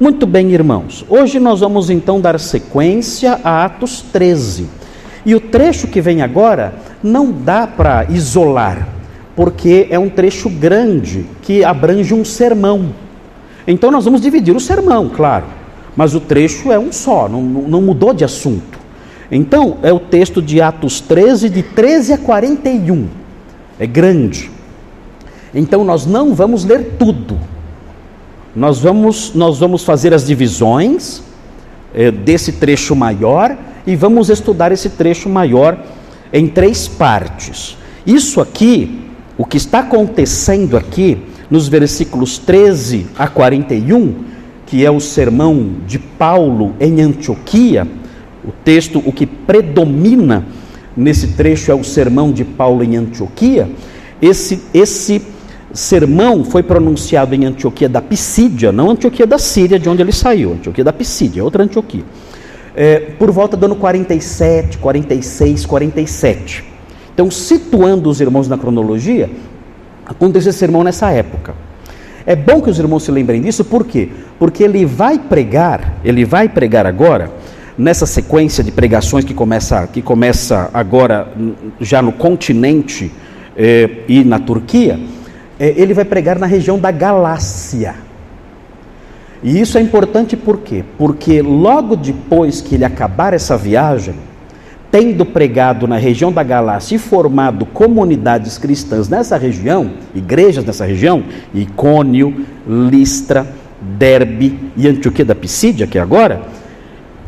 Muito bem, irmãos. Hoje nós vamos então dar sequência a Atos 13. E o trecho que vem agora não dá para isolar, porque é um trecho grande que abrange um sermão. Então nós vamos dividir o sermão, claro, mas o trecho é um só, não, não mudou de assunto. Então é o texto de Atos 13, de 13 a 41. É grande. Então nós não vamos ler tudo. Nós vamos, nós vamos fazer as divisões é, desse trecho maior e vamos estudar esse trecho maior em três partes. Isso aqui, o que está acontecendo aqui, nos versículos 13 a 41, que é o sermão de Paulo em Antioquia, o texto, o que predomina nesse trecho é o sermão de Paulo em Antioquia. Esse, esse sermão foi pronunciado em Antioquia da Pisídia, não Antioquia da Síria, de onde ele saiu, Antioquia da Pisídia, outra Antioquia, é, por volta do ano 47, 46, 47. Então, situando os irmãos na cronologia, aconteceu esse sermão nessa época. É bom que os irmãos se lembrem disso, por quê? Porque ele vai pregar, ele vai pregar agora, nessa sequência de pregações que começa, que começa agora já no continente eh, e na Turquia, eh, ele vai pregar na região da Galácia. E isso é importante por quê? Porque logo depois que ele acabar essa viagem, tendo pregado na região da Galácia e formado comunidades cristãs nessa região, igrejas nessa região, Icônio, Listra, Derbe e Antioquia da Pisídia, que é agora,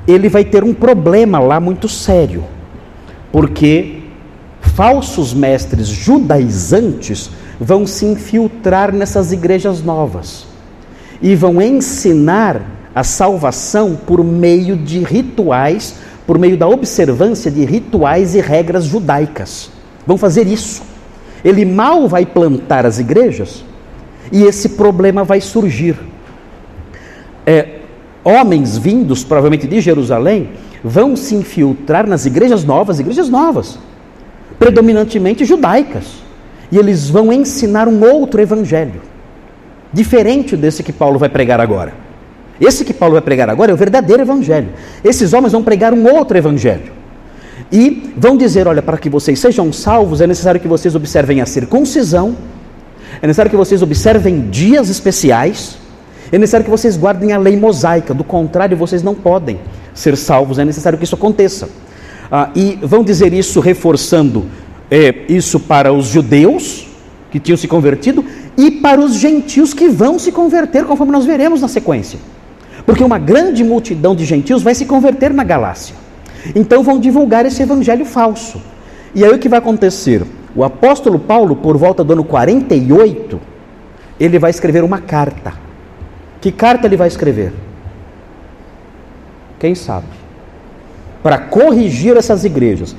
ele vai ter um problema lá muito sério, porque falsos mestres judaizantes vão se infiltrar nessas igrejas novas e vão ensinar a salvação por meio de rituais por meio da observância de rituais e regras judaicas. Vão fazer isso. Ele mal vai plantar as igrejas e esse problema vai surgir. É, homens vindos, provavelmente de Jerusalém, vão se infiltrar nas igrejas novas, igrejas novas, predominantemente judaicas, e eles vão ensinar um outro evangelho, diferente desse que Paulo vai pregar agora. Esse que Paulo vai pregar agora é o verdadeiro evangelho. Esses homens vão pregar um outro evangelho. E vão dizer: olha, para que vocês sejam salvos, é necessário que vocês observem a circuncisão, é necessário que vocês observem dias especiais, é necessário que vocês guardem a lei mosaica, do contrário, vocês não podem ser salvos, é necessário que isso aconteça. Ah, e vão dizer isso reforçando é, isso para os judeus que tinham se convertido e para os gentios que vão se converter, conforme nós veremos na sequência. Porque uma grande multidão de gentios vai se converter na Galácia. Então vão divulgar esse evangelho falso. E aí o que vai acontecer? O apóstolo Paulo, por volta do ano 48, ele vai escrever uma carta. Que carta ele vai escrever? Quem sabe? Para corrigir essas igrejas.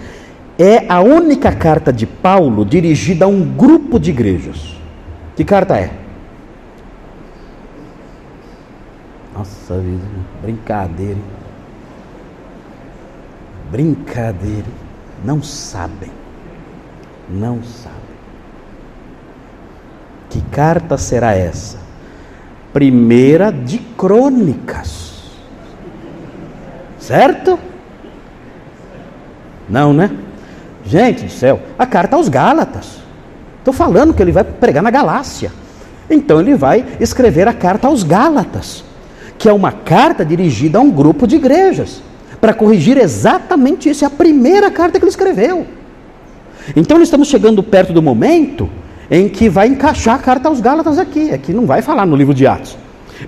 É a única carta de Paulo dirigida a um grupo de igrejas. Que carta é? Nossa vida, brincadeira. Brincadeira. Não sabem. Não sabem. Que carta será essa? Primeira de Crônicas. Certo? Não, né? Gente do céu, a carta aos Gálatas. Estou falando que ele vai pregar na Galácia. Então ele vai escrever a carta aos Gálatas que é uma carta dirigida a um grupo de igrejas, para corrigir exatamente isso. É a primeira carta que ele escreveu. Então, estamos chegando perto do momento em que vai encaixar a carta aos Gálatas aqui. Aqui não vai falar no livro de Atos.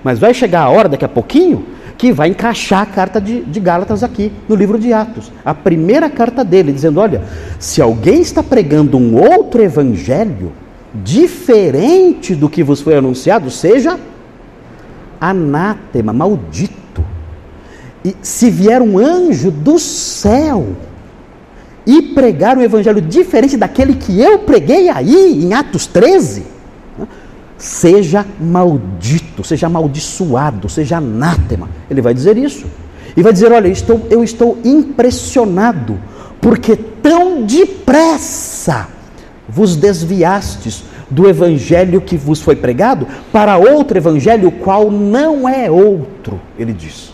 Mas vai chegar a hora, daqui a pouquinho, que vai encaixar a carta de, de Gálatas aqui, no livro de Atos. A primeira carta dele, dizendo: olha, se alguém está pregando um outro evangelho, diferente do que vos foi anunciado, seja anátema, maldito. E se vier um anjo do céu e pregar um evangelho diferente daquele que eu preguei aí em Atos 13, seja maldito, seja amaldiçoado, seja anátema. Ele vai dizer isso. E vai dizer: Olha, eu estou, eu estou impressionado, porque tão depressa vos desviastes do evangelho que vos foi pregado para outro evangelho, qual não é outro, ele diz.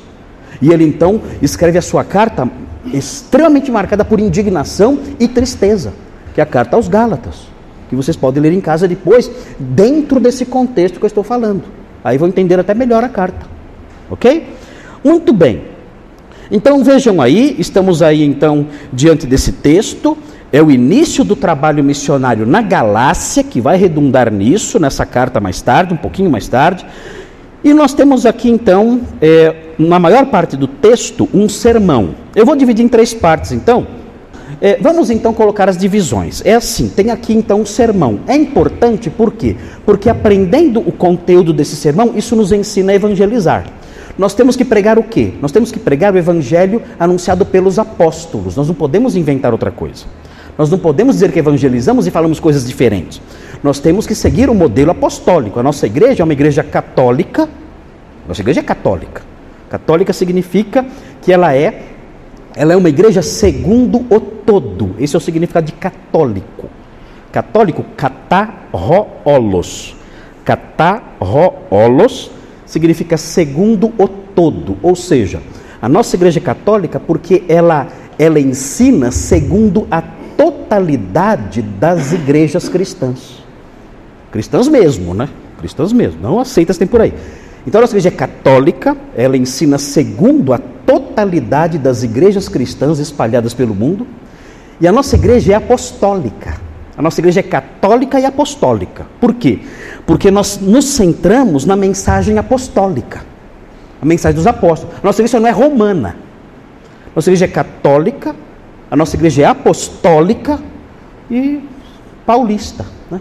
E ele então escreve a sua carta extremamente marcada por indignação e tristeza, que é a carta aos Gálatas, que vocês podem ler em casa depois, dentro desse contexto que eu estou falando. Aí vão entender até melhor a carta. Ok? Muito bem. Então vejam aí, estamos aí então diante desse texto. É o início do trabalho missionário na Galácia, que vai redundar nisso, nessa carta mais tarde, um pouquinho mais tarde. E nós temos aqui então, é, na maior parte do texto, um sermão. Eu vou dividir em três partes então. É, vamos então colocar as divisões. É assim: tem aqui então um sermão. É importante por quê? Porque aprendendo o conteúdo desse sermão, isso nos ensina a evangelizar. Nós temos que pregar o quê? Nós temos que pregar o evangelho anunciado pelos apóstolos. Nós não podemos inventar outra coisa. Nós não podemos dizer que evangelizamos e falamos coisas diferentes. Nós temos que seguir o modelo apostólico. A nossa igreja é uma igreja católica. Nossa igreja é católica. Católica significa que ela é ela é uma igreja segundo o todo. Esse é o significado de católico. Católico, catarroolos. Catarroolos significa segundo o todo, ou seja, a nossa igreja é católica porque ela ela ensina segundo a totalidade das igrejas cristãs. Cristãs mesmo, né? Cristãs mesmo, não aceitas tem por aí. Então a nossa igreja é católica, ela ensina segundo a totalidade das igrejas cristãs espalhadas pelo mundo, e a nossa igreja é apostólica. A nossa igreja é católica e apostólica. Por quê? Porque nós nos centramos na mensagem apostólica, a mensagem dos apóstolos. A nossa igreja não é romana. A nossa igreja é católica, a nossa igreja é apostólica e paulista. Né?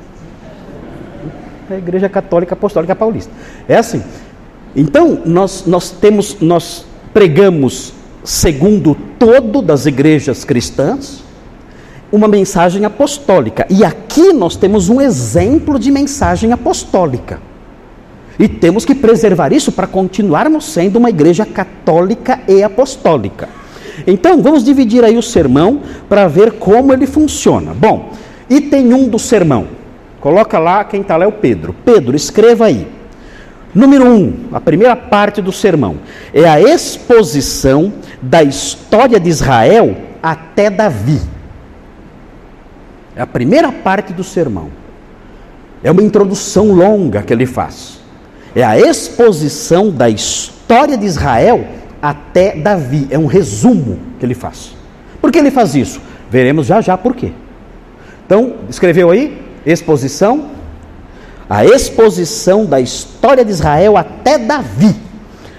A igreja católica apostólica paulista. É assim. Então, nós, nós temos, nós pregamos segundo todo das igrejas cristãs, uma mensagem apostólica. E aqui nós temos um exemplo de mensagem apostólica. E temos que preservar isso para continuarmos sendo uma igreja católica e apostólica. Então, vamos dividir aí o sermão para ver como ele funciona. Bom, item 1 do sermão. Coloca lá, quem está lá é o Pedro. Pedro, escreva aí. Número 1, um, a primeira parte do sermão, é a exposição da história de Israel até Davi. É a primeira parte do sermão. É uma introdução longa que ele faz. É a exposição da história de Israel até Davi. É um resumo que ele faz. Por que ele faz isso? Veremos já já por quê. Então, escreveu aí? Exposição. A exposição da história de Israel até Davi.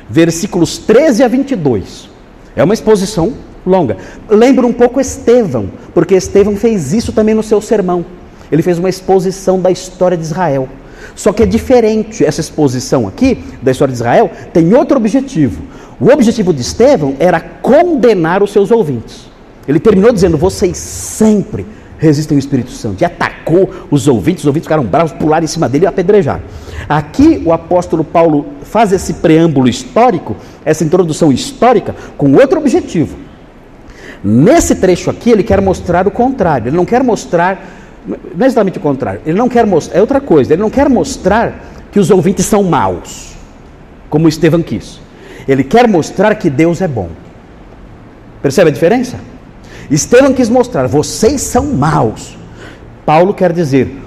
Versículos 13 a 22. É uma exposição longa. Lembra um pouco Estevão, porque Estevão fez isso também no seu sermão. Ele fez uma exposição da história de Israel. Só que é diferente essa exposição aqui da história de Israel, tem outro objetivo. O objetivo de Estevão era condenar os seus ouvintes. Ele terminou dizendo: vocês sempre resistem ao Espírito Santo. E atacou os ouvintes, os ouvintes ficaram bravos, pularam em cima dele e apedrejaram. Aqui o apóstolo Paulo faz esse preâmbulo histórico, essa introdução histórica, com outro objetivo. Nesse trecho aqui, ele quer mostrar o contrário. Ele não quer mostrar, não é exatamente o contrário, ele não quer mostrar, é outra coisa, ele não quer mostrar que os ouvintes são maus, como Estevão quis. Ele quer mostrar que Deus é bom. Percebe a diferença? Estevão quis mostrar, vocês são maus. Paulo quer dizer,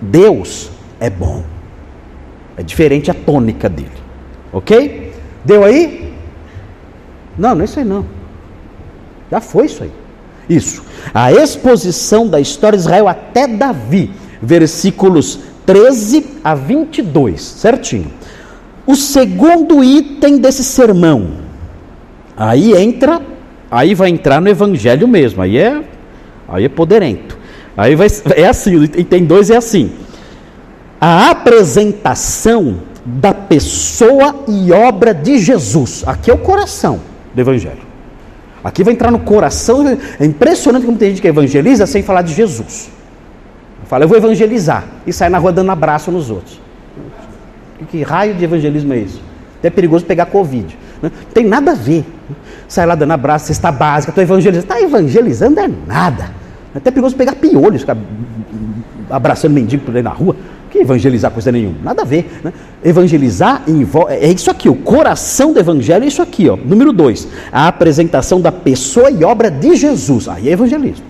Deus é bom. É diferente a tônica dele. Ok? Deu aí? Não, não é isso aí não. Já foi isso aí. Isso. A exposição da história de Israel até Davi, versículos 13 a 22, certinho. O segundo item desse sermão, aí entra, aí vai entrar no evangelho mesmo, aí é, aí é poderento. Aí vai, é assim, item 2 é assim. A apresentação da pessoa e obra de Jesus. Aqui é o coração do evangelho. Aqui vai entrar no coração. É impressionante como tem gente que evangeliza sem falar de Jesus. Fala, eu vou evangelizar. E sai na rua dando abraço nos outros. Que raio de evangelismo é isso? É perigoso pegar Covid. Né? Não tem nada a ver. Sai lá dando abraço, cesta básica, estou evangelizando. Está evangelizando é nada. até perigoso pegar piolhos, ficar abraçando mendigo por aí na rua. Que evangelizar coisa nenhuma? Nada a ver. Né? Evangelizar envolve. É isso aqui, o coração do evangelho é isso aqui, ó. Número dois, a apresentação da pessoa e obra de Jesus. Aí é evangelismo.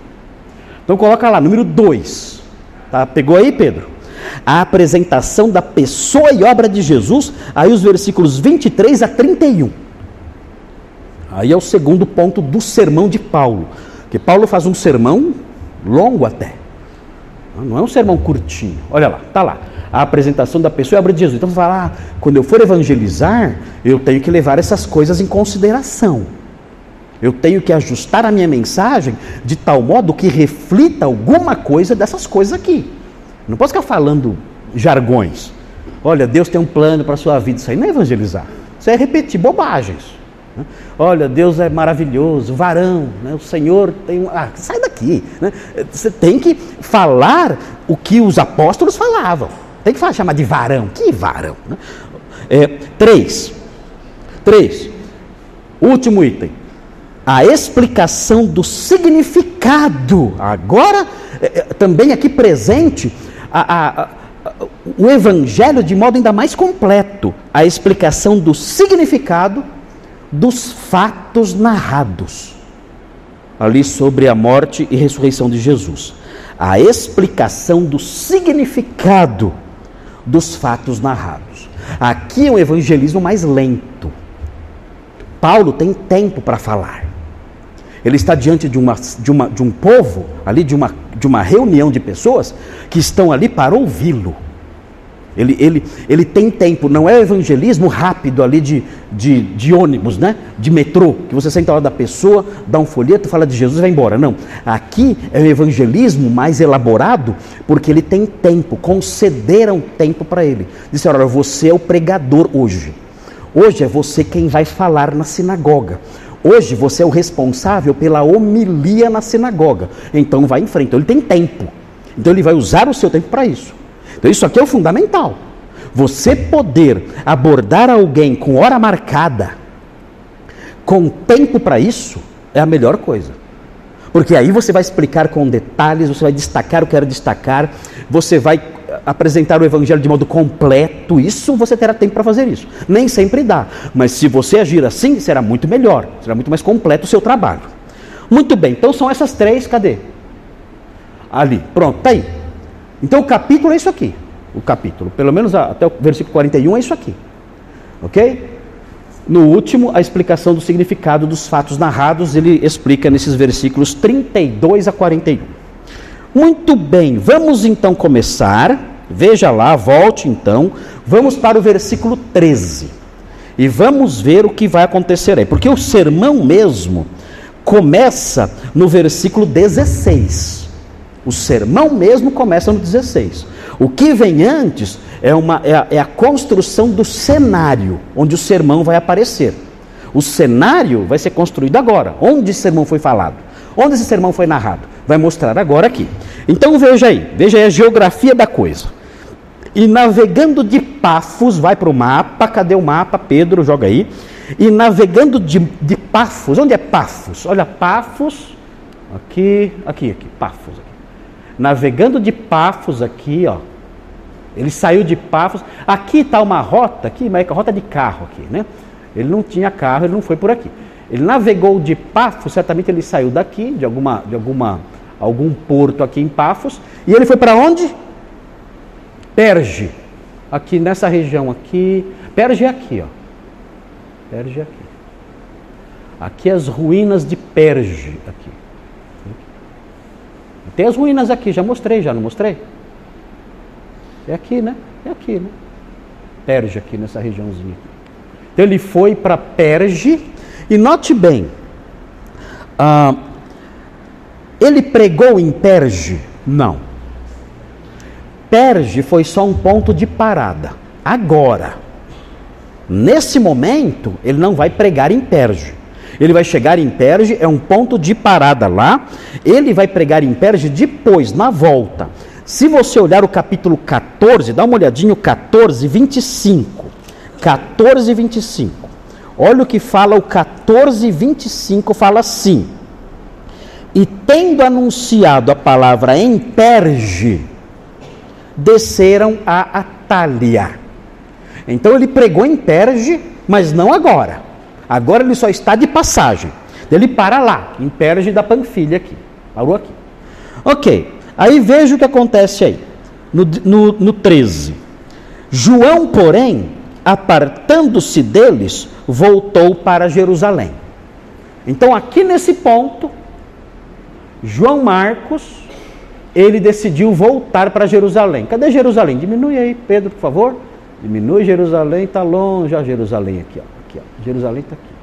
Então coloca lá, número dois. Tá? Pegou aí, Pedro? A apresentação da pessoa e obra de Jesus, aí os versículos 23 a 31. Aí é o segundo ponto do sermão de Paulo. Que Paulo faz um sermão longo até. Não é um sermão curtinho. Olha lá, tá lá. A apresentação da pessoa e obra de Jesus. Então, falar, ah, quando eu for evangelizar, eu tenho que levar essas coisas em consideração. Eu tenho que ajustar a minha mensagem de tal modo que reflita alguma coisa dessas coisas aqui. Não posso ficar falando jargões. Olha, Deus tem um plano para a sua vida. Isso aí não é evangelizar. Isso é repetir bobagens. Né? Olha, Deus é maravilhoso, varão, né? o Senhor tem um. Ah, sai daqui. Né? Você tem que falar o que os apóstolos falavam. Tem que falar, chamar de varão. Que varão? Né? É, três. Três. Último item. A explicação do significado. Agora, é, é também aqui presente, a, a, o Evangelho de modo ainda mais completo. A explicação do significado dos fatos narrados ali sobre a morte e ressurreição de Jesus. A explicação do significado dos fatos narrados. Aqui é um evangelismo mais lento. Paulo tem tempo para falar. Ele está diante de, uma, de, uma, de um povo, ali de uma, de uma reunião de pessoas que estão ali para ouvi-lo. Ele, ele, ele tem tempo, não é evangelismo rápido ali de, de, de ônibus, né? de metrô, que você senta lado da pessoa, dá um folheto, fala de Jesus e vai embora. Não. Aqui é um evangelismo mais elaborado, porque ele tem tempo, concederam tempo para ele. Disseram: olha, você é o pregador hoje. Hoje é você quem vai falar na sinagoga. Hoje você é o responsável pela homilia na sinagoga. Então vai em frente. Então ele tem tempo. Então ele vai usar o seu tempo para isso. Então isso aqui é o fundamental. Você poder abordar alguém com hora marcada, com tempo para isso, é a melhor coisa. Porque aí você vai explicar com detalhes, você vai destacar o que era destacar, você vai apresentar o evangelho de modo completo. Isso você terá tempo para fazer isso. Nem sempre dá, mas se você agir assim, será muito melhor, será muito mais completo o seu trabalho. Muito bem, então são essas três, cadê? Ali, pronto, tá aí. Então o capítulo é isso aqui. O capítulo, pelo menos até o versículo 41 é isso aqui. Ok? No último, a explicação do significado dos fatos narrados, ele explica nesses versículos 32 a 41. Muito bem, vamos então começar. Veja lá, volte então. Vamos para o versículo 13. E vamos ver o que vai acontecer aí. Porque o sermão mesmo começa no versículo 16. O sermão mesmo começa no 16. O que vem antes é, uma, é, a, é a construção do cenário onde o sermão vai aparecer. O cenário vai ser construído agora. Onde esse sermão foi falado? Onde esse sermão foi narrado? Vai mostrar agora aqui. Então veja aí, veja aí a geografia da coisa. E navegando de Pafos, vai para o mapa, cadê o mapa? Pedro, joga aí. E navegando de, de Pafos, onde é Pafos? Olha, Pafos, aqui, aqui, aqui, Pafos. Aqui navegando de Pafos aqui, ó. Ele saiu de Pafos. Aqui está uma rota, aqui, mas é rota de carro aqui, né? Ele não tinha carro, ele não foi por aqui. Ele navegou de Pafos, certamente ele saiu daqui, de alguma, de alguma, algum porto aqui em Pafos, e ele foi para onde? Perge. Aqui nessa região aqui, Perge é aqui, ó. Perge é aqui. Aqui as ruínas de Perge aqui. Tem as ruínas aqui, já mostrei, já não mostrei? É aqui, né? É aqui, né? Perge aqui nessa regiãozinha. Então ele foi para Perge e note bem, ah, ele pregou em Perge? Não. Perge foi só um ponto de parada. Agora, nesse momento, ele não vai pregar em Perge. Ele vai chegar em Perge, é um ponto de parada lá. Ele vai pregar em Perge depois, na volta. Se você olhar o capítulo 14, dá uma olhadinha, o 14, 25. 14, 25. Olha o que fala o 14, 25, fala assim. e tendo anunciado a palavra em Perge, desceram a Atália. Então ele pregou em Perge, mas não agora. Agora ele só está de passagem. Ele para lá, em Perge da Panfilha aqui. Parou aqui. Ok. Aí veja o que acontece aí. No, no, no 13. João, porém, apartando-se deles, voltou para Jerusalém. Então, aqui nesse ponto, João Marcos, ele decidiu voltar para Jerusalém. Cadê Jerusalém? Diminui aí, Pedro, por favor. Diminui Jerusalém, está longe. a Jerusalém aqui, ó. aqui ó. Jerusalém está aqui.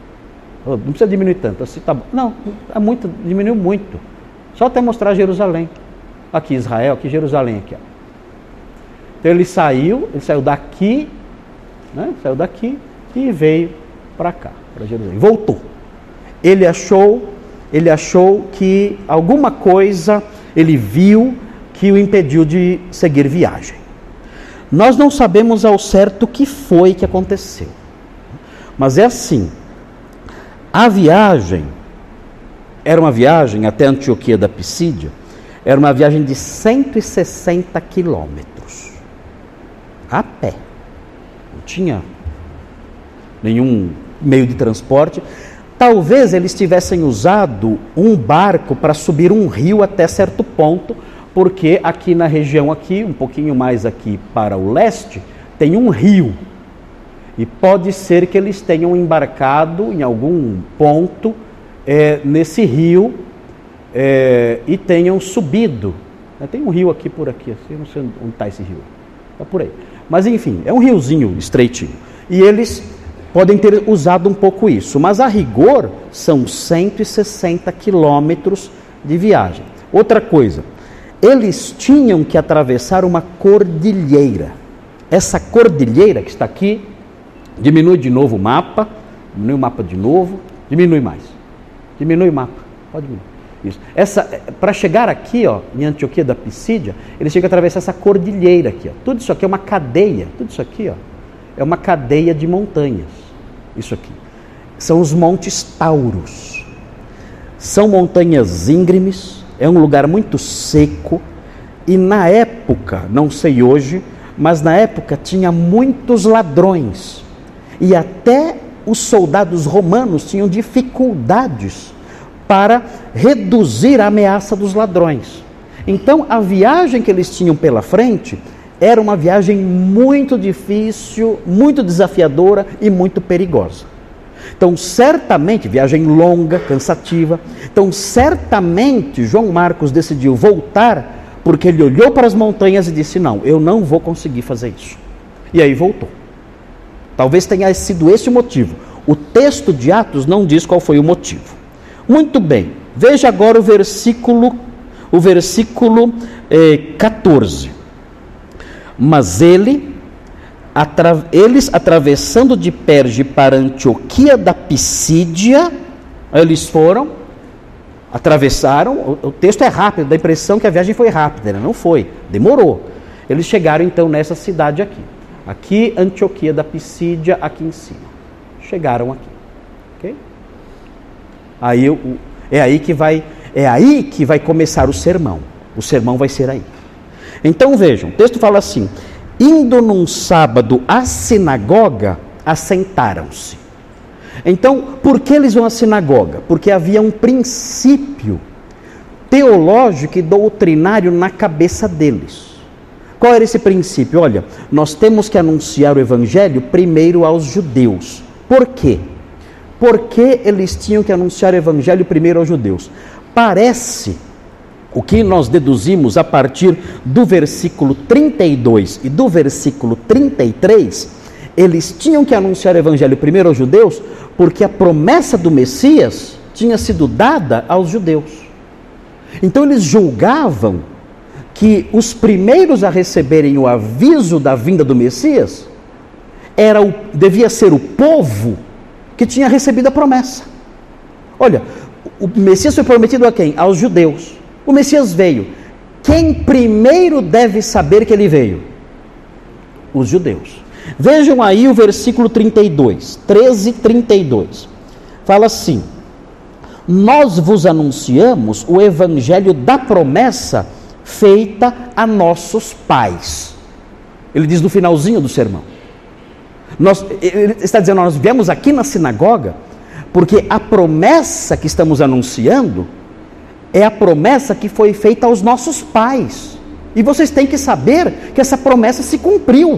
Oh, não precisa diminuir tanto. Assim, tá, não, é muito, diminuiu muito. Só até mostrar Jerusalém. Aqui Israel, aqui Jerusalém, aqui. Ó. Então ele saiu, ele saiu daqui, né? saiu daqui e veio para cá, para Jerusalém. Voltou. Ele achou, ele achou que alguma coisa ele viu que o impediu de seguir viagem. Nós não sabemos ao certo o que foi que aconteceu. Mas é assim: a viagem era uma viagem até Antioquia da Pisídia, era uma viagem de 160 quilômetros a pé. Não tinha nenhum meio de transporte. Talvez eles tivessem usado um barco para subir um rio até certo ponto, porque aqui na região aqui, um pouquinho mais aqui para o leste, tem um rio. E pode ser que eles tenham embarcado em algum ponto é, nesse rio é, e tenham subido. Tem um rio aqui por aqui, assim, não sei onde está esse rio. Está por aí. Mas enfim, é um riozinho estreitinho. E eles podem ter usado um pouco isso, mas a rigor são 160 quilômetros de viagem. Outra coisa, eles tinham que atravessar uma cordilheira. Essa cordilheira que está aqui, diminui de novo o mapa, diminui o mapa de novo, diminui mais. Diminui o mapa, pode diminuir. Isso. Essa, para chegar aqui, ó, em Antioquia da Pisídia, eles tinham que atravessar essa cordilheira aqui. Ó. Tudo isso aqui é uma cadeia, tudo isso aqui, ó, é uma cadeia de montanhas. Isso aqui. São os montes Tauros. São montanhas íngremes, é um lugar muito seco e na época, não sei hoje, mas na época tinha muitos ladrões e até os soldados romanos tinham dificuldades para reduzir a ameaça dos ladrões. Então, a viagem que eles tinham pela frente era uma viagem muito difícil, muito desafiadora e muito perigosa. Então, certamente, viagem longa, cansativa. Então, certamente, João Marcos decidiu voltar porque ele olhou para as montanhas e disse: Não, eu não vou conseguir fazer isso. E aí voltou. Talvez tenha sido esse o motivo. O texto de Atos não diz qual foi o motivo. Muito bem, veja agora o versículo, o versículo eh, 14. Mas ele, atra eles atravessando de Perge para Antioquia da Pisídia, eles foram, atravessaram, o, o, texto é rápido, dá a impressão que a viagem foi rápida, né? não foi, demorou. Eles chegaram então nessa cidade aqui, aqui Antioquia da Pisídia, aqui em cima. Chegaram aqui, ok? Aí é aí que vai, é aí que vai começar o sermão. O sermão vai ser aí. Então vejam, o texto fala assim: Indo num sábado à sinagoga, assentaram-se. Então, por que eles vão à sinagoga? Porque havia um princípio teológico e doutrinário na cabeça deles. Qual era esse princípio? Olha, nós temos que anunciar o evangelho primeiro aos judeus. Por quê? Porque eles tinham que anunciar o evangelho primeiro aos judeus? Parece o que nós deduzimos a partir do versículo 32 e do versículo 33, eles tinham que anunciar o evangelho primeiro aos judeus, porque a promessa do Messias tinha sido dada aos judeus. Então eles julgavam que os primeiros a receberem o aviso da vinda do Messias era o, devia ser o povo que tinha recebido a promessa. Olha, o Messias foi prometido a quem? Aos judeus. O Messias veio. Quem primeiro deve saber que ele veio? Os judeus. Vejam aí o versículo 32, 13, 32. Fala assim: nós vos anunciamos o evangelho da promessa feita a nossos pais. Ele diz no finalzinho do sermão. Nós, ele está dizendo, nós viemos aqui na sinagoga porque a promessa que estamos anunciando é a promessa que foi feita aos nossos pais. E vocês têm que saber que essa promessa se cumpriu.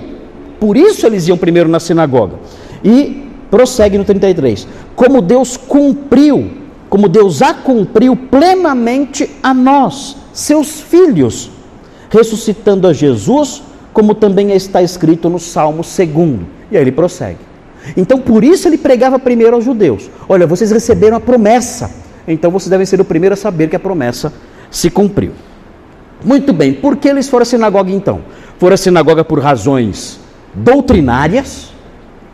Por isso eles iam primeiro na sinagoga. E prossegue no 33. Como Deus cumpriu, como Deus a cumpriu plenamente a nós, seus filhos, ressuscitando a Jesus, como também está escrito no Salmo 2. E aí ele prossegue. Então por isso ele pregava primeiro aos judeus: Olha, vocês receberam a promessa, então vocês devem ser o primeiro a saber que a promessa se cumpriu. Muito bem, por que eles foram à sinagoga então? Foram à sinagoga por razões doutrinárias,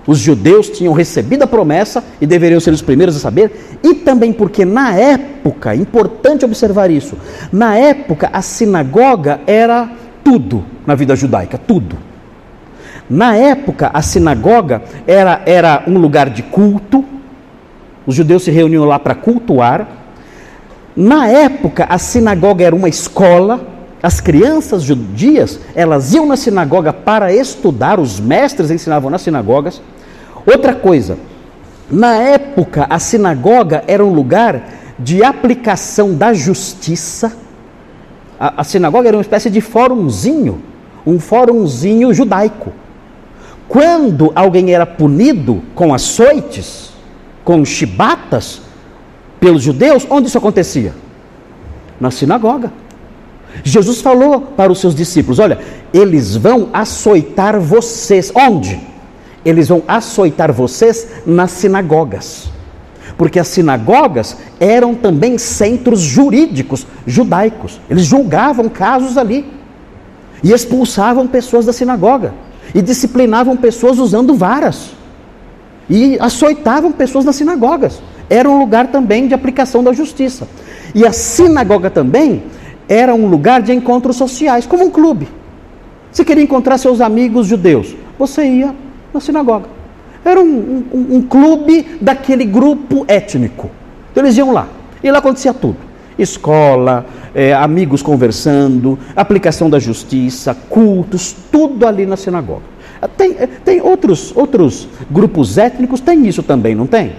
os judeus tinham recebido a promessa e deveriam ser os primeiros a saber, e também porque na época, importante observar isso, na época a sinagoga era tudo na vida judaica, tudo. Na época a sinagoga era, era um lugar de culto, os judeus se reuniam lá para cultuar. Na época a sinagoga era uma escola, as crianças judias, elas iam na sinagoga para estudar, os mestres ensinavam nas sinagogas. Outra coisa, na época a sinagoga era um lugar de aplicação da justiça. A, a sinagoga era uma espécie de fórumzinho, um fórumzinho judaico. Quando alguém era punido com açoites, com chibatas, pelos judeus, onde isso acontecia? Na sinagoga. Jesus falou para os seus discípulos: Olha, eles vão açoitar vocês. Onde? Eles vão açoitar vocês nas sinagogas. Porque as sinagogas eram também centros jurídicos judaicos. Eles julgavam casos ali. E expulsavam pessoas da sinagoga. E disciplinavam pessoas usando varas. E açoitavam pessoas nas sinagogas. Era um lugar também de aplicação da justiça. E a sinagoga também era um lugar de encontros sociais, como um clube. Você queria encontrar seus amigos judeus, você ia na sinagoga. Era um, um, um clube daquele grupo étnico. Então eles iam lá. E lá acontecia tudo: escola, é, amigos conversando, aplicação da justiça, cultos, tudo ali na sinagoga. Tem, tem outros, outros grupos étnicos, tem isso também, não tem?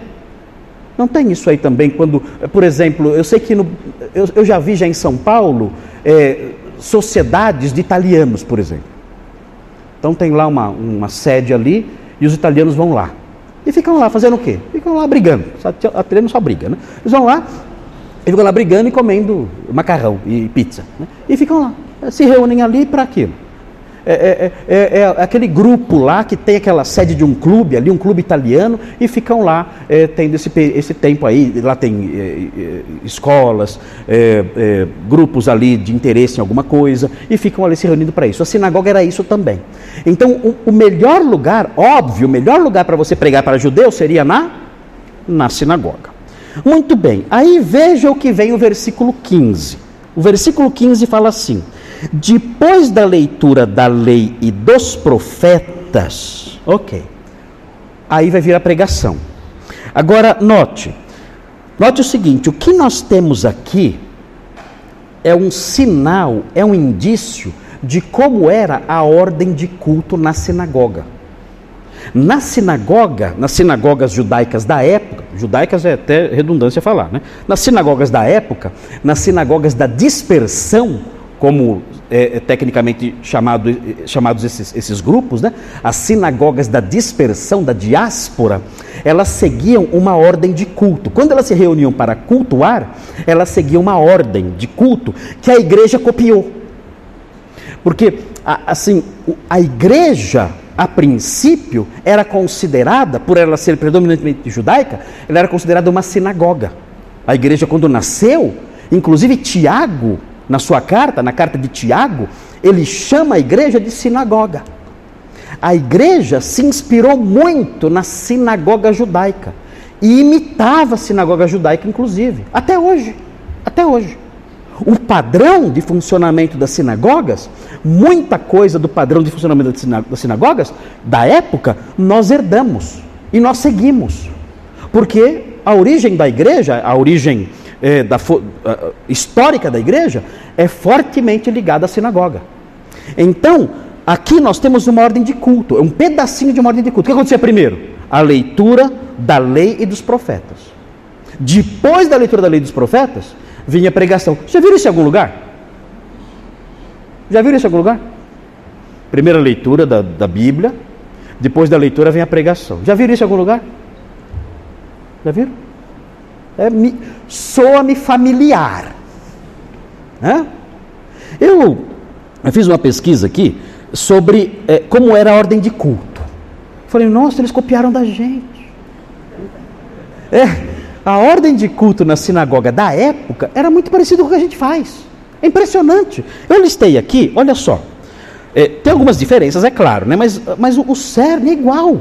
Não tem isso aí também quando, por exemplo, eu sei que no, eu, eu, já vi já em São Paulo é, sociedades de italianos, por exemplo. Então tem lá uma, uma sede ali e os italianos vão lá. E ficam lá fazendo o quê? Ficam lá brigando. Italiano só briga, né? Eles vão lá e ficam lá brigando e comendo macarrão e pizza. Né? E ficam lá. Se reúnem ali para aquilo. É, é, é, é, aquele grupo lá que tem aquela sede de um clube ali, um clube italiano, e ficam lá tendo esse, esse tempo aí. Lá tem escolas, grupos ali de interesse em alguma coisa, e ficam ali se reunindo para isso. A sinagoga era isso também. Então, o, o melhor lugar, óbvio, o melhor lugar para você pregar para judeus seria na, na sinagoga. Muito bem, aí veja o que vem o versículo 15. O versículo 15 fala assim: depois da leitura da lei e dos profetas, ok, aí vai vir a pregação. Agora, note, note o seguinte: o que nós temos aqui é um sinal, é um indício de como era a ordem de culto na sinagoga. Na sinagoga, nas sinagogas judaicas da época, judaicas é até redundância falar, né? Nas sinagogas da época, nas sinagogas da dispersão, como é, é, tecnicamente chamado, chamados esses, esses grupos, né? as sinagogas da dispersão, da diáspora, elas seguiam uma ordem de culto. Quando elas se reuniam para cultuar, elas seguiam uma ordem de culto que a igreja copiou. Porque, assim, a igreja, a princípio, era considerada, por ela ser predominantemente judaica, ela era considerada uma sinagoga. A igreja, quando nasceu, inclusive Tiago, na sua carta, na carta de Tiago, ele chama a igreja de sinagoga. A igreja se inspirou muito na sinagoga judaica e imitava a sinagoga judaica, inclusive, até hoje. Até hoje. O padrão de funcionamento das sinagogas, muita coisa do padrão de funcionamento das sinagogas da época, nós herdamos e nós seguimos. Porque a origem da igreja, a origem é, da, histórica da igreja, é fortemente ligada à sinagoga. Então, aqui nós temos uma ordem de culto, é um pedacinho de uma ordem de culto. O que acontecia primeiro? A leitura da lei e dos profetas. Depois da leitura da lei e dos profetas, vinha a pregação. Já viram isso em algum lugar? Já viram isso em algum lugar? Primeira leitura da, da Bíblia, depois da leitura vem a pregação. Já viram isso em algum lugar? Já viram? É, Soa-me familiar. É? Eu, eu, fiz uma pesquisa aqui sobre é, como era a ordem de culto. Falei, nossa, eles copiaram da gente. É, a ordem de culto na sinagoga da época era muito parecida com o que a gente faz. É impressionante. Eu listei aqui, olha só. É, tem algumas diferenças, é claro, né? mas, mas o, o cerne é igual.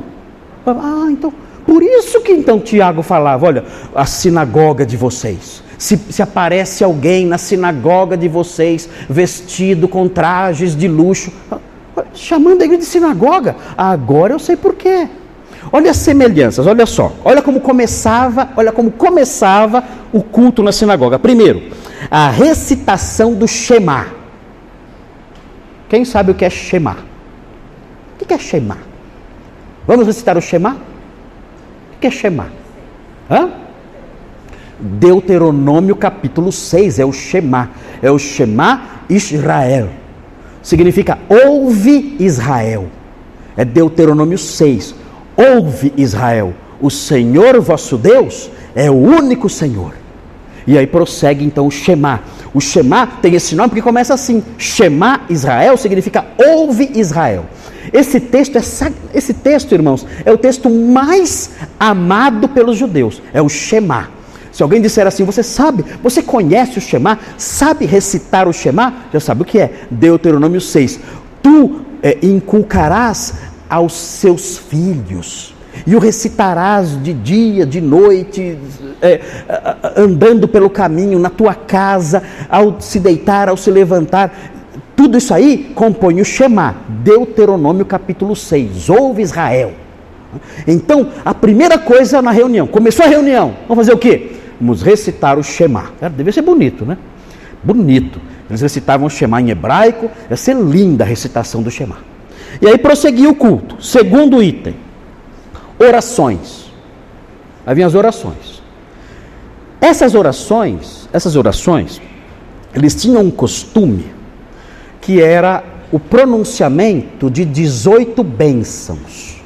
Ah, então, por isso que então Tiago falava: olha, a sinagoga de vocês. Se, se aparece alguém na sinagoga de vocês, vestido com trajes de luxo, chamando a igreja de sinagoga, agora eu sei por quê. Olha as semelhanças, olha só. Olha como começava, olha como começava o culto na sinagoga. Primeiro, a recitação do Shema. Quem sabe o que é Shema? O que é Shema? Vamos recitar o Shema? Que é Shema? Hã? Deuteronômio capítulo 6 é o Shema. É o Shema Israel. Significa ouve Israel. É Deuteronômio 6. Ouve Israel. O Senhor vosso Deus é o único Senhor. E aí prossegue então o Shema. O Shema tem esse nome porque começa assim: Shema Israel significa ouve Israel. Esse texto, é, esse texto, irmãos, é o texto mais amado pelos judeus. É o Shema. Se alguém disser assim, você sabe, você conhece o Shema, sabe recitar o Shema, já sabe o que é. Deuteronômio 6. Tu é, inculcarás aos seus filhos e o recitarás de dia, de noite, é, andando pelo caminho, na tua casa, ao se deitar, ao se levantar. Tudo isso aí compõe o Shema, Deuteronômio capítulo 6. Ouve Israel. Então, a primeira coisa na reunião, começou a reunião, vamos fazer o quê? Vamos recitar o Shema. Deve ser bonito, né? Bonito. Eles recitavam o Shema em hebraico, ia ser linda a recitação do Shema. E aí prosseguiu o culto. Segundo item, orações. Havia as orações. Essas orações, essas orações, eles tinham um costume que era o pronunciamento de 18 bênçãos.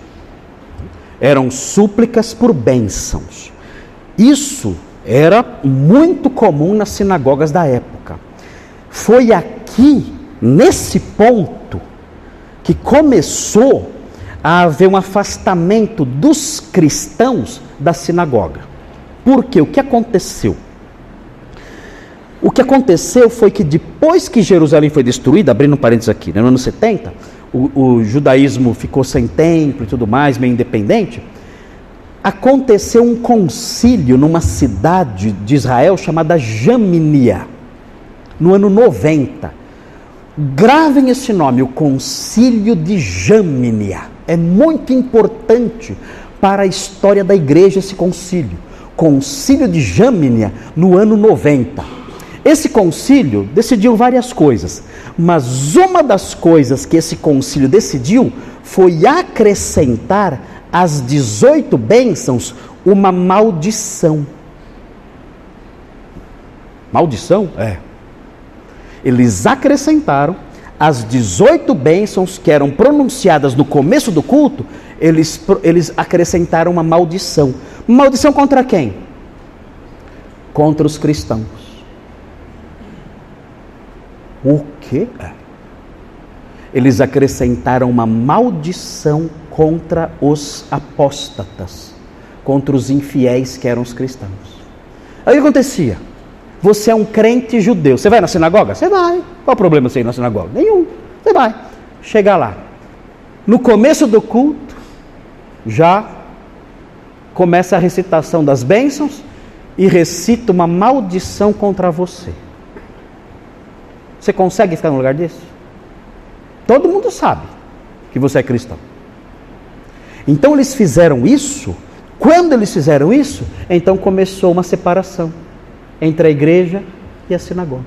Eram súplicas por bênçãos. Isso era muito comum nas sinagogas da época. Foi aqui, nesse ponto, que começou a haver um afastamento dos cristãos da sinagoga. Por quê? O que aconteceu? O que aconteceu foi que depois que Jerusalém foi destruída, abrindo um parênteses aqui, né, no ano 70, o, o judaísmo ficou sem templo e tudo mais, meio independente, aconteceu um concílio numa cidade de Israel chamada Jaminia, no ano 90. Gravem esse nome, o Concílio de Jaminia. É muito importante para a história da igreja esse concílio. Concílio de Jâmnia, no ano 90. Esse concílio decidiu várias coisas, mas uma das coisas que esse concílio decidiu foi acrescentar às 18 bênçãos uma maldição. Maldição? É. Eles acrescentaram as 18 bênçãos que eram pronunciadas no começo do culto, eles, eles acrescentaram uma maldição. Maldição contra quem? Contra os cristãos. O quê? Eles acrescentaram uma maldição contra os apóstatas, contra os infiéis que eram os cristãos. Aí o que acontecia? Você é um crente judeu. Você vai na sinagoga? Você vai. Qual o problema você ir na sinagoga? Nenhum. Você vai. Chega lá. No começo do culto, já começa a recitação das bênçãos e recita uma maldição contra você. Você consegue ficar no lugar desse? Todo mundo sabe que você é cristão. Então eles fizeram isso Quando eles fizeram isso, então começou uma separação entre a igreja e a sinagoga.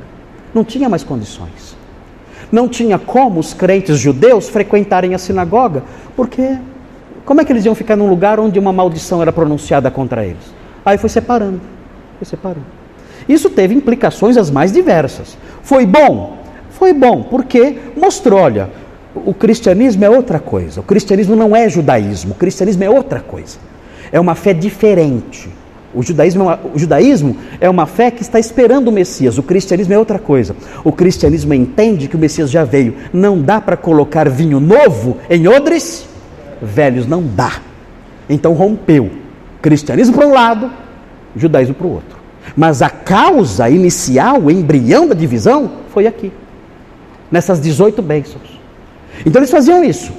Não tinha mais condições. Não tinha como os crentes judeus frequentarem a sinagoga, porque como é que eles iam ficar num lugar onde uma maldição era pronunciada contra eles? Aí foi separando, foi separando. Isso teve implicações as mais diversas. Foi bom? Foi bom, porque mostrou, olha, o cristianismo é outra coisa. O cristianismo não é judaísmo, o cristianismo é outra coisa. É uma fé diferente. O judaísmo, é uma, o judaísmo é uma fé que está esperando o Messias. O cristianismo é outra coisa. O cristianismo entende que o Messias já veio. Não dá para colocar vinho novo em odres velhos. Não dá. Então rompeu. Cristianismo para um lado, judaísmo para o outro. Mas a causa inicial, o embrião da divisão, foi aqui. Nessas 18 bênçãos. Então eles faziam isso.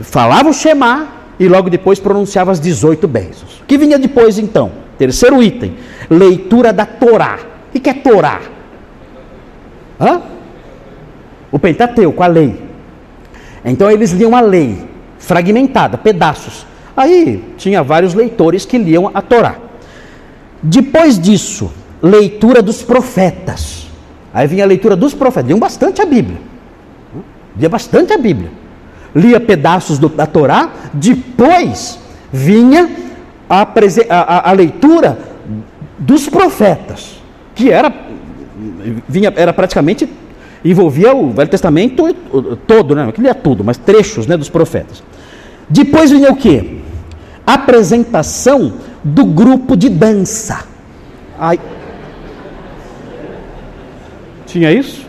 Falavam o Shema e logo depois pronunciavam as 18 bênçãos. O que vinha depois então? Terceiro item, leitura da Torá. O que é Torá? Hã? O Pentateuco, a lei. Então eles liam a lei, fragmentada, pedaços. Aí tinha vários leitores que liam a Torá. Depois disso, leitura dos profetas. Aí vinha a leitura dos profetas, liam bastante a Bíblia. Lia bastante a Bíblia. Lia pedaços do, da Torá, depois vinha a, a, a leitura dos profetas, que era, vinha, era praticamente, envolvia o Velho Testamento todo, né? que lia tudo, mas trechos né, dos profetas. Depois vinha o que? Apresentação do grupo de dança. Ai. Tinha isso?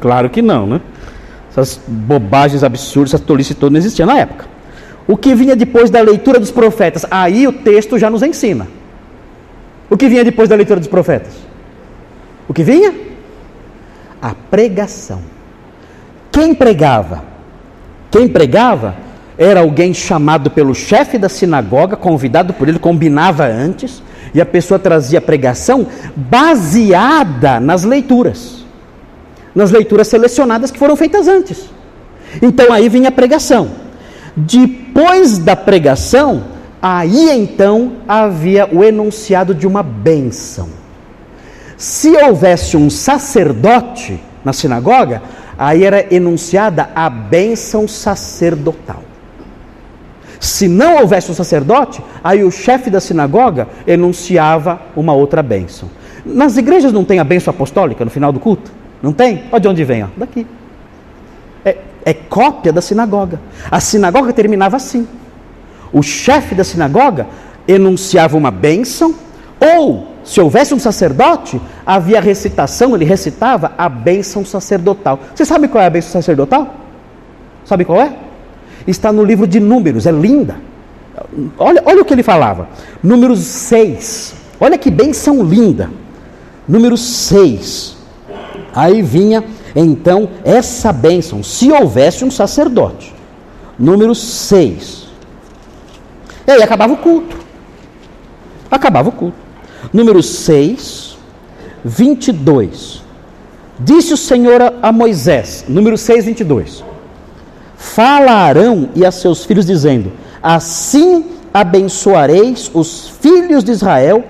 Claro que não, né? Essas bobagens absurdas, essa tolice toda não existia na época. O que vinha depois da leitura dos profetas? Aí o texto já nos ensina. O que vinha depois da leitura dos profetas? O que vinha? A pregação. Quem pregava? Quem pregava era alguém chamado pelo chefe da sinagoga, convidado por ele, combinava antes, e a pessoa trazia pregação baseada nas leituras. Nas leituras selecionadas que foram feitas antes. Então aí vinha a pregação. Depois da pregação, aí então havia o enunciado de uma bênção. Se houvesse um sacerdote na sinagoga, aí era enunciada a bênção sacerdotal. Se não houvesse um sacerdote, aí o chefe da sinagoga enunciava uma outra bênção. Nas igrejas não tem a bênção apostólica no final do culto? Não tem? Olha de onde vem, ó. daqui. É, é cópia da sinagoga. A sinagoga terminava assim. O chefe da sinagoga enunciava uma bênção, ou, se houvesse um sacerdote, havia recitação, ele recitava a bênção sacerdotal. Você sabe qual é a bênção sacerdotal? Sabe qual é? Está no livro de Números, é linda. Olha, olha o que ele falava. Números 6. Olha que bênção linda. Número 6. Aí vinha então essa bênção, se houvesse um sacerdote. Número 6. E aí acabava o culto. Acabava o culto. Número 6, 22. Disse o Senhor a Moisés, número 6, 22. Fala a Arão e a seus filhos, dizendo: Assim abençoareis os filhos de Israel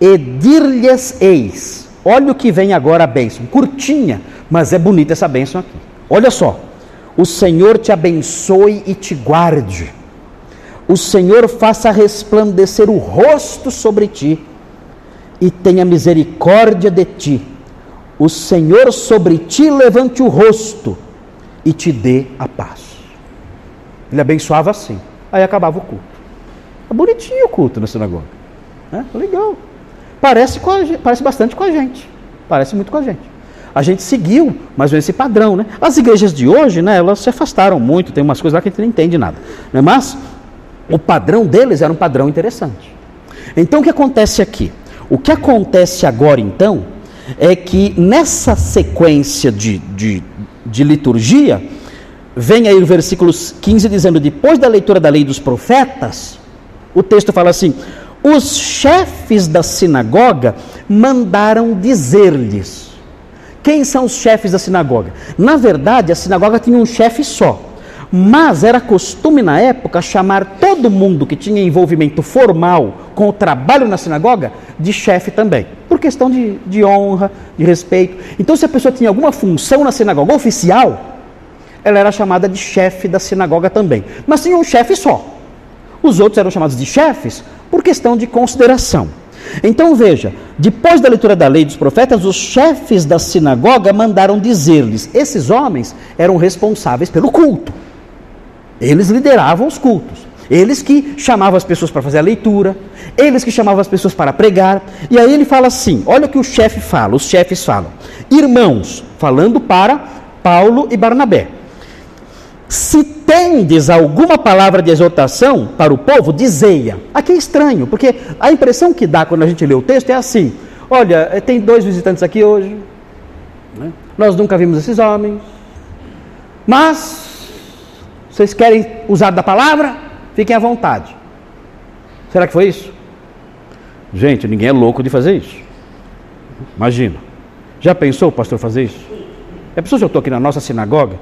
e dir-lhes eis. Olha o que vem agora a bênção, curtinha, mas é bonita essa bênção aqui. Olha só. O Senhor te abençoe e te guarde. O Senhor faça resplandecer o rosto sobre ti e tenha misericórdia de ti. O Senhor sobre ti levante o rosto e te dê a paz. Ele abençoava assim. Aí acabava o culto. É bonitinho o culto na sinagoga. É legal. Parece, a, parece bastante com a gente. Parece muito com a gente a gente seguiu mais ou menos esse padrão. Né? As igrejas de hoje, né, elas se afastaram muito, tem umas coisas lá que a gente não entende nada. Né? Mas o padrão deles era um padrão interessante. Então o que acontece aqui? O que acontece agora então é que nessa sequência de, de, de liturgia, vem aí o versículo 15 dizendo: depois da leitura da lei dos profetas, o texto fala assim: os chefes da sinagoga mandaram dizer-lhes. Quem são os chefes da sinagoga? Na verdade, a sinagoga tinha um chefe só. Mas era costume na época chamar todo mundo que tinha envolvimento formal com o trabalho na sinagoga de chefe também, por questão de, de honra, de respeito. Então, se a pessoa tinha alguma função na sinagoga oficial, ela era chamada de chefe da sinagoga também. Mas tinha um chefe só. Os outros eram chamados de chefes por questão de consideração. Então veja, depois da leitura da lei dos profetas, os chefes da sinagoga mandaram dizer-lhes: esses homens eram responsáveis pelo culto. Eles lideravam os cultos. Eles que chamavam as pessoas para fazer a leitura, eles que chamavam as pessoas para pregar. E aí ele fala assim: olha o que o chefe fala, os chefes falam. Irmãos, falando para Paulo e Barnabé. Se tendes alguma palavra de exortação para o povo, dizei-a. Aqui é estranho, porque a impressão que dá quando a gente lê o texto é assim: olha, eh, tem dois visitantes aqui hoje, né? nós nunca vimos esses homens, mas vocês querem usar da palavra? Fiquem à vontade. Será que foi isso? Gente, ninguém é louco de fazer isso. Imagina. Já pensou o pastor fazer isso? É pessoa que eu estou aqui na nossa sinagoga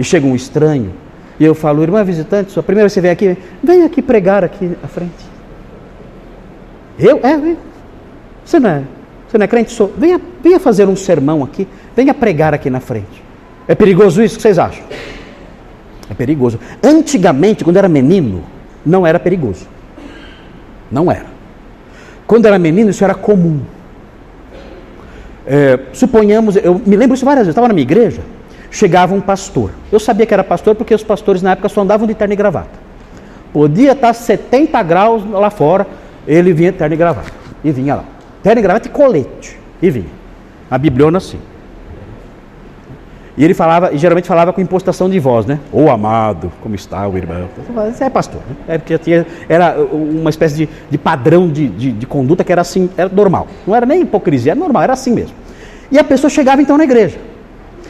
e chega um estranho e eu falo, irmã visitante, sua primeira você vem aqui, vem aqui pregar aqui à frente. Eu? É, vem. Você não é, você não é crente? Sou. Venha, venha fazer um sermão aqui, venha pregar aqui na frente. É perigoso isso? Que vocês acham? É perigoso. Antigamente, quando era menino, não era perigoso. Não era. Quando era menino, isso era comum. É, suponhamos, eu me lembro isso várias vezes, eu estava na minha igreja, chegava um pastor. Eu sabia que era pastor porque os pastores na época só andavam de terno e gravata. Podia estar 70 graus lá fora, ele vinha de terno e gravata. E vinha lá. Terno e gravata e colete. E vinha. A Bibliona assim. E ele falava, e geralmente falava com impostação de voz, né? Ô oh, amado, como está o irmão? Você é pastor, né? É porque tinha, era uma espécie de, de padrão de, de, de, conduta que era assim, era normal. Não era nem hipocrisia, era normal, era assim mesmo. E a pessoa chegava então na igreja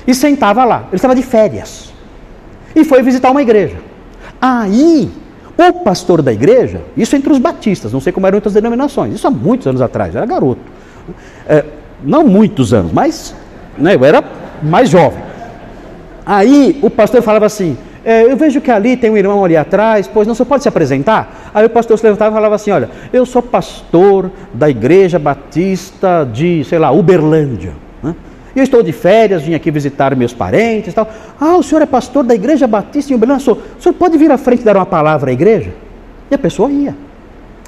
e sentava lá. Ele estava de férias e foi visitar uma igreja. Aí, o pastor da igreja, isso entre os batistas, não sei como eram outras denominações, isso há muitos anos atrás, era garoto. É, não muitos anos, mas né, eu era mais jovem. Aí o pastor falava assim: é, Eu vejo que ali tem um irmão ali atrás, pois não, você pode se apresentar? Aí o pastor se levantava e falava assim: Olha, eu sou pastor da Igreja Batista de, sei lá, Uberlândia. Eu estou de férias, vim aqui visitar meus parentes e tal. Ah, o senhor é pastor da Igreja Batista em Uberlândia? O senhor pode vir à frente dar uma palavra à igreja? E a pessoa ia.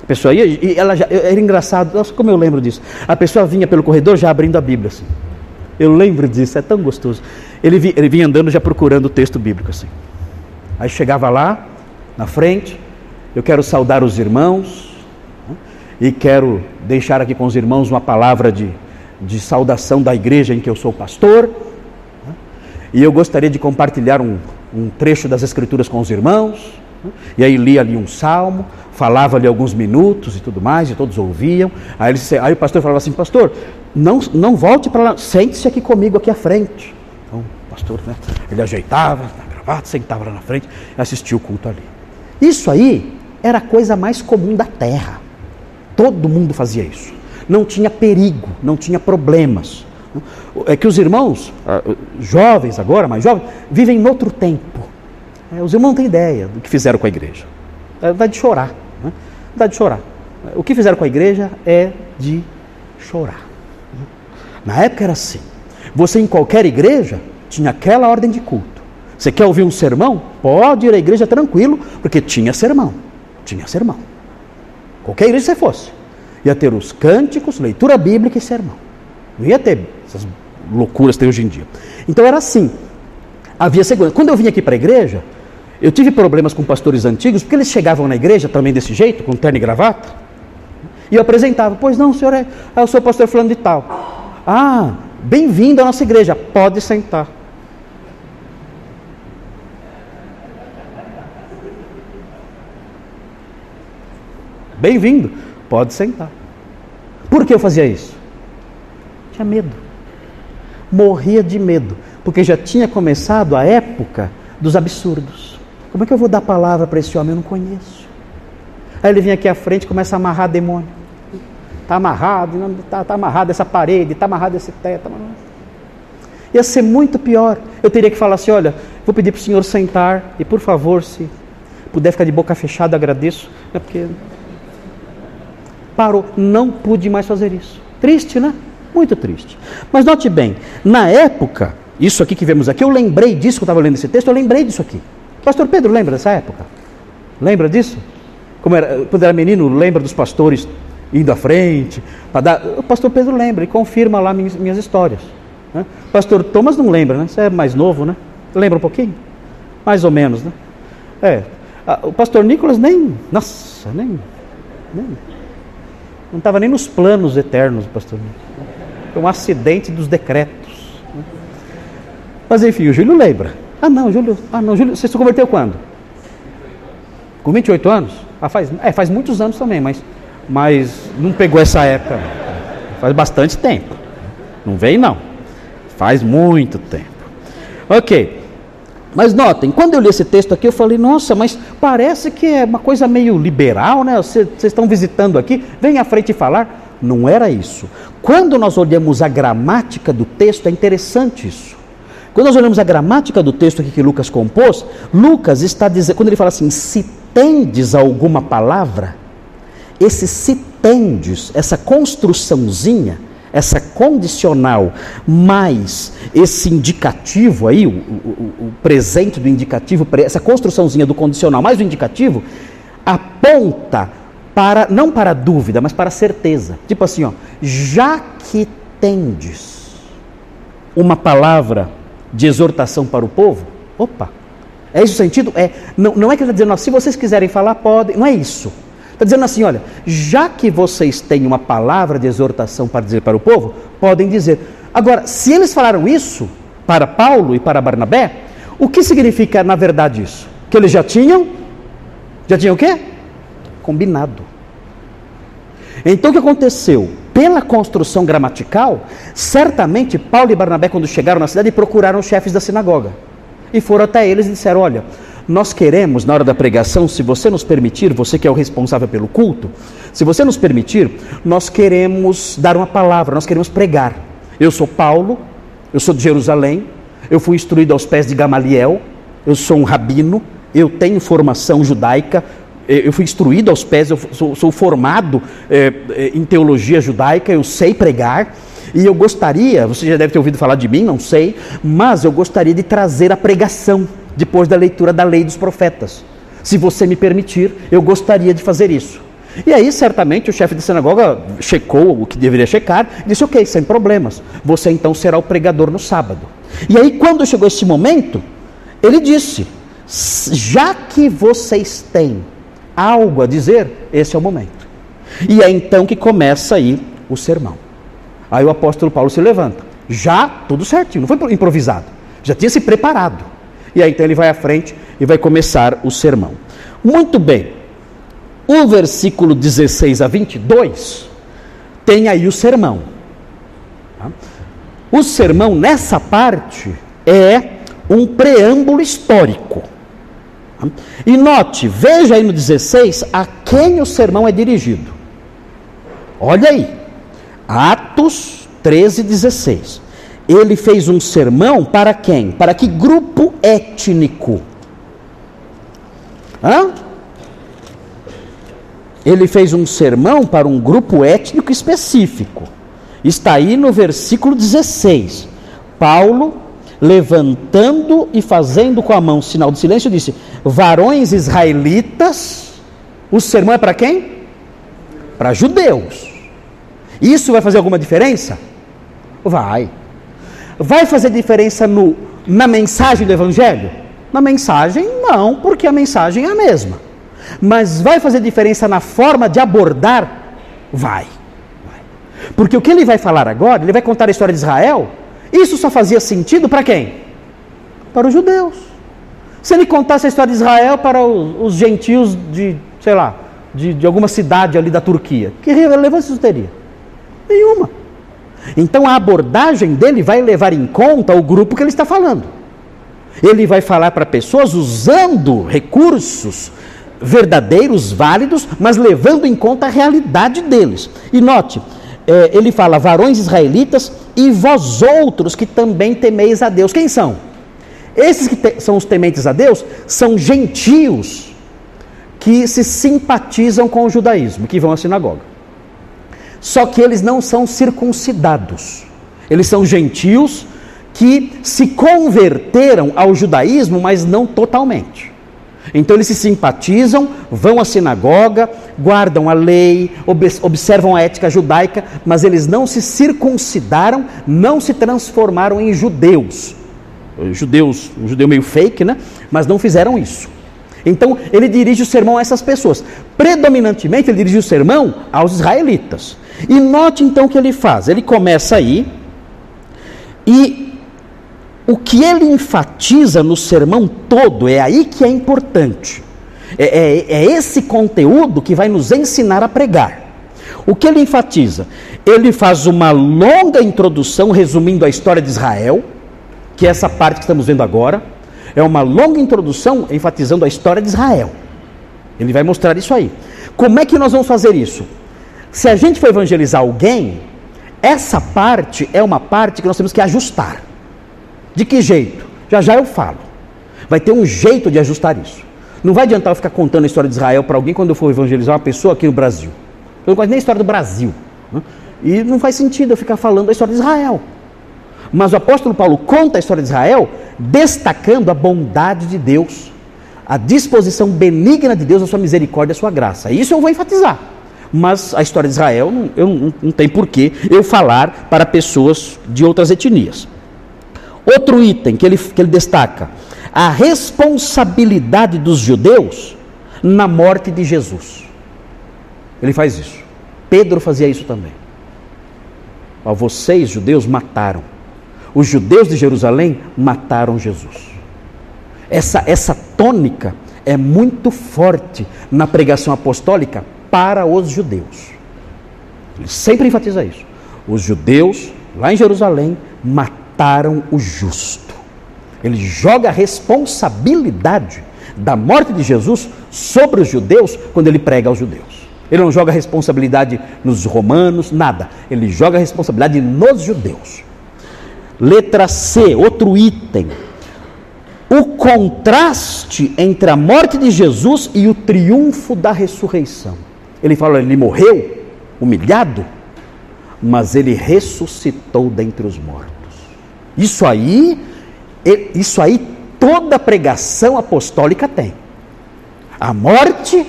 A pessoa ia e ela já, era engraçado, nossa, como eu lembro disso. A pessoa vinha pelo corredor já abrindo a Bíblia assim. Eu lembro disso, é tão gostoso. Ele, ele vinha andando já procurando o texto bíblico assim. Aí chegava lá, na frente, eu quero saudar os irmãos né, e quero deixar aqui com os irmãos uma palavra de de saudação da igreja em que eu sou pastor. Né? E eu gostaria de compartilhar um, um trecho das Escrituras com os irmãos. Né? E aí lia ali um salmo, falava ali alguns minutos e tudo mais, e todos ouviam. Aí, ele, aí o pastor falava assim: Pastor, não, não volte para lá, sente-se aqui comigo, aqui à frente. Então, o pastor, né, ele ajeitava a gravata, sentava lá na frente e assistia o culto ali. Isso aí era a coisa mais comum da terra. Todo mundo fazia isso não tinha perigo, não tinha problemas. É que os irmãos, ah, jovens agora, mais jovens, vivem em outro tempo. É, os irmãos não têm ideia do que fizeram com a igreja. É, dá de chorar. Né? Dá de chorar. O que fizeram com a igreja é de chorar. Na época era assim. Você em qualquer igreja tinha aquela ordem de culto. Você quer ouvir um sermão? Pode ir à igreja tranquilo, porque tinha sermão. Tinha sermão. Qualquer igreja que você fosse. Ia ter os cânticos, leitura bíblica e sermão. Não ia ter essas loucuras que tem hoje em dia. Então era assim. Havia segurança. Quando eu vim aqui para a igreja, eu tive problemas com pastores antigos, porque eles chegavam na igreja também desse jeito, com terno e gravata. E eu apresentava, pois não, senhor é, eu sou pastor falando de tal. Ah, bem-vindo à nossa igreja, pode sentar. Bem-vindo. Pode sentar. Por que eu fazia isso? Tinha medo. Morria de medo, porque já tinha começado a época dos absurdos. Como é que eu vou dar palavra para esse homem? Eu não conheço. Aí ele vem aqui à frente e começa a amarrar demônio. Está amarrado, está tá amarrado essa parede, está amarrado esse teto. Tá Ia ser muito pior. Eu teria que falar assim: olha, Vou pedir para o senhor sentar e, por favor, se puder ficar de boca fechada, agradeço. É porque parou, não pude mais fazer isso. Triste, né? Muito triste. Mas note bem, na época, isso aqui que vemos aqui, eu lembrei disso que eu estava lendo esse texto, eu lembrei disso aqui. Pastor Pedro lembra dessa época? Lembra disso? Como era, quando era menino, lembra dos pastores indo à frente? Dar... O pastor Pedro lembra e confirma lá minhas, minhas histórias. Né? Pastor Thomas não lembra, né? Você é mais novo, né? Lembra um pouquinho? Mais ou menos, né? É. O pastor Nicolas nem. Nossa, nem. nem não estava nem nos planos eternos, pastor. Foi um acidente dos decretos. Né? Mas enfim, o Júlio lembra. Ah não, Júlio. Ah não, Júlio, você se converteu quando? Com 28 anos? Ah, faz, é, faz muitos anos também, mas, mas não pegou essa época. Faz bastante tempo. Não vem não. Faz muito tempo. Ok. Mas notem, quando eu li esse texto aqui, eu falei, nossa, mas parece que é uma coisa meio liberal, né? Vocês estão visitando aqui, vem à frente falar. Não era isso. Quando nós olhamos a gramática do texto, é interessante isso. Quando nós olhamos a gramática do texto aqui que Lucas compôs, Lucas está dizendo, quando ele fala assim, se tendes alguma palavra, esse se tendes, essa construçãozinha, essa condicional, mais esse indicativo aí, o, o, o presente do indicativo, essa construçãozinha do condicional, mais o indicativo, aponta para, não para dúvida, mas para certeza. Tipo assim, ó, já que tendes uma palavra de exortação para o povo, opa, é esse o sentido? É, não, não é que ele está dizendo, ó, se vocês quiserem falar, podem, não é isso. Está dizendo assim: olha, já que vocês têm uma palavra de exortação para dizer para o povo, podem dizer. Agora, se eles falaram isso para Paulo e para Barnabé, o que significa na verdade isso? Que eles já tinham? Já tinham o quê? Combinado. Então o que aconteceu? Pela construção gramatical, certamente Paulo e Barnabé, quando chegaram na cidade, procuraram os chefes da sinagoga. E foram até eles e disseram: Olha, nós queremos, na hora da pregação, se você nos permitir, você que é o responsável pelo culto, se você nos permitir, nós queremos dar uma palavra, nós queremos pregar. Eu sou Paulo, eu sou de Jerusalém, eu fui instruído aos pés de Gamaliel, eu sou um rabino, eu tenho formação judaica, eu fui instruído aos pés, eu sou, sou formado é, em teologia judaica, eu sei pregar. E eu gostaria, você já deve ter ouvido falar de mim, não sei, mas eu gostaria de trazer a pregação depois da leitura da lei dos profetas. Se você me permitir, eu gostaria de fazer isso. E aí, certamente, o chefe da sinagoga checou o que deveria checar e disse: Ok, sem problemas, você então será o pregador no sábado. E aí, quando chegou esse momento, ele disse: Já que vocês têm algo a dizer, esse é o momento. E é então que começa aí o sermão. Aí o apóstolo Paulo se levanta, já tudo certinho, não foi improvisado, já tinha se preparado. E aí então ele vai à frente e vai começar o sermão. Muito bem. O versículo 16 a 22 tem aí o sermão. Tá? O sermão nessa parte é um preâmbulo histórico. Tá? E note, veja aí no 16 a quem o sermão é dirigido. Olha aí, Atos 13, 16 ele fez um sermão para quem? Para que grupo étnico? Hã? Ele fez um sermão para um grupo étnico específico. Está aí no versículo 16. Paulo, levantando e fazendo com a mão sinal de silêncio, disse: Varões israelitas, o sermão é para quem? Para judeus. Isso vai fazer alguma diferença? Vai. Vai fazer diferença no, na mensagem do Evangelho? Na mensagem, não, porque a mensagem é a mesma. Mas vai fazer diferença na forma de abordar? Vai. vai. Porque o que ele vai falar agora, ele vai contar a história de Israel, isso só fazia sentido para quem? Para os judeus. Se ele contasse a história de Israel para os, os gentios de, sei lá, de, de alguma cidade ali da Turquia, que relevância isso teria? Nenhuma. Então a abordagem dele vai levar em conta o grupo que ele está falando. Ele vai falar para pessoas usando recursos verdadeiros, válidos, mas levando em conta a realidade deles. E note, é, ele fala: varões israelitas e vós outros que também temeis a Deus. Quem são? Esses que te, são os tementes a Deus são gentios que se simpatizam com o judaísmo, que vão à sinagoga. Só que eles não são circuncidados. Eles são gentios que se converteram ao judaísmo, mas não totalmente. Então eles se simpatizam, vão à sinagoga, guardam a lei, observam a ética judaica, mas eles não se circuncidaram, não se transformaram em judeus. Judeus, um judeu meio fake, né? Mas não fizeram isso. Então ele dirige o sermão a essas pessoas. Predominantemente ele dirige o sermão aos israelitas. E note então o que ele faz. Ele começa aí e o que ele enfatiza no sermão todo é aí que é importante. É, é, é, esse conteúdo que vai nos ensinar a pregar. O que ele enfatiza? Ele faz uma longa introdução resumindo a história de Israel, que é essa parte que estamos vendo agora. É uma longa introdução enfatizando a história de Israel. Ele vai mostrar isso aí. Como é que nós vamos fazer isso? Se a gente for evangelizar alguém, essa parte é uma parte que nós temos que ajustar. De que jeito? Já já eu falo. Vai ter um jeito de ajustar isso. Não vai adiantar eu ficar contando a história de Israel para alguém quando eu for evangelizar uma pessoa aqui no Brasil. Eu não conheço nem a história do Brasil. Né? E não faz sentido eu ficar falando da história de Israel. Mas o apóstolo Paulo conta a história de Israel destacando a bondade de Deus, a disposição benigna de Deus, a sua misericórdia, a sua graça. Isso eu vou enfatizar. Mas a história de Israel, eu não, não tem porquê eu falar para pessoas de outras etnias. Outro item que ele, que ele destaca: a responsabilidade dos judeus na morte de Jesus. Ele faz isso. Pedro fazia isso também. Vocês, judeus, mataram. Os judeus de Jerusalém mataram Jesus. Essa, essa tônica é muito forte na pregação apostólica para os judeus. Ele sempre enfatiza isso. Os judeus, lá em Jerusalém, mataram o justo. Ele joga a responsabilidade da morte de Jesus sobre os judeus quando ele prega aos judeus. Ele não joga a responsabilidade nos romanos, nada. Ele joga a responsabilidade nos judeus. Letra C, outro item. O contraste entre a morte de Jesus e o triunfo da ressurreição. Ele fala, ele morreu humilhado, mas ele ressuscitou dentre os mortos. Isso aí, isso aí toda pregação apostólica tem. A morte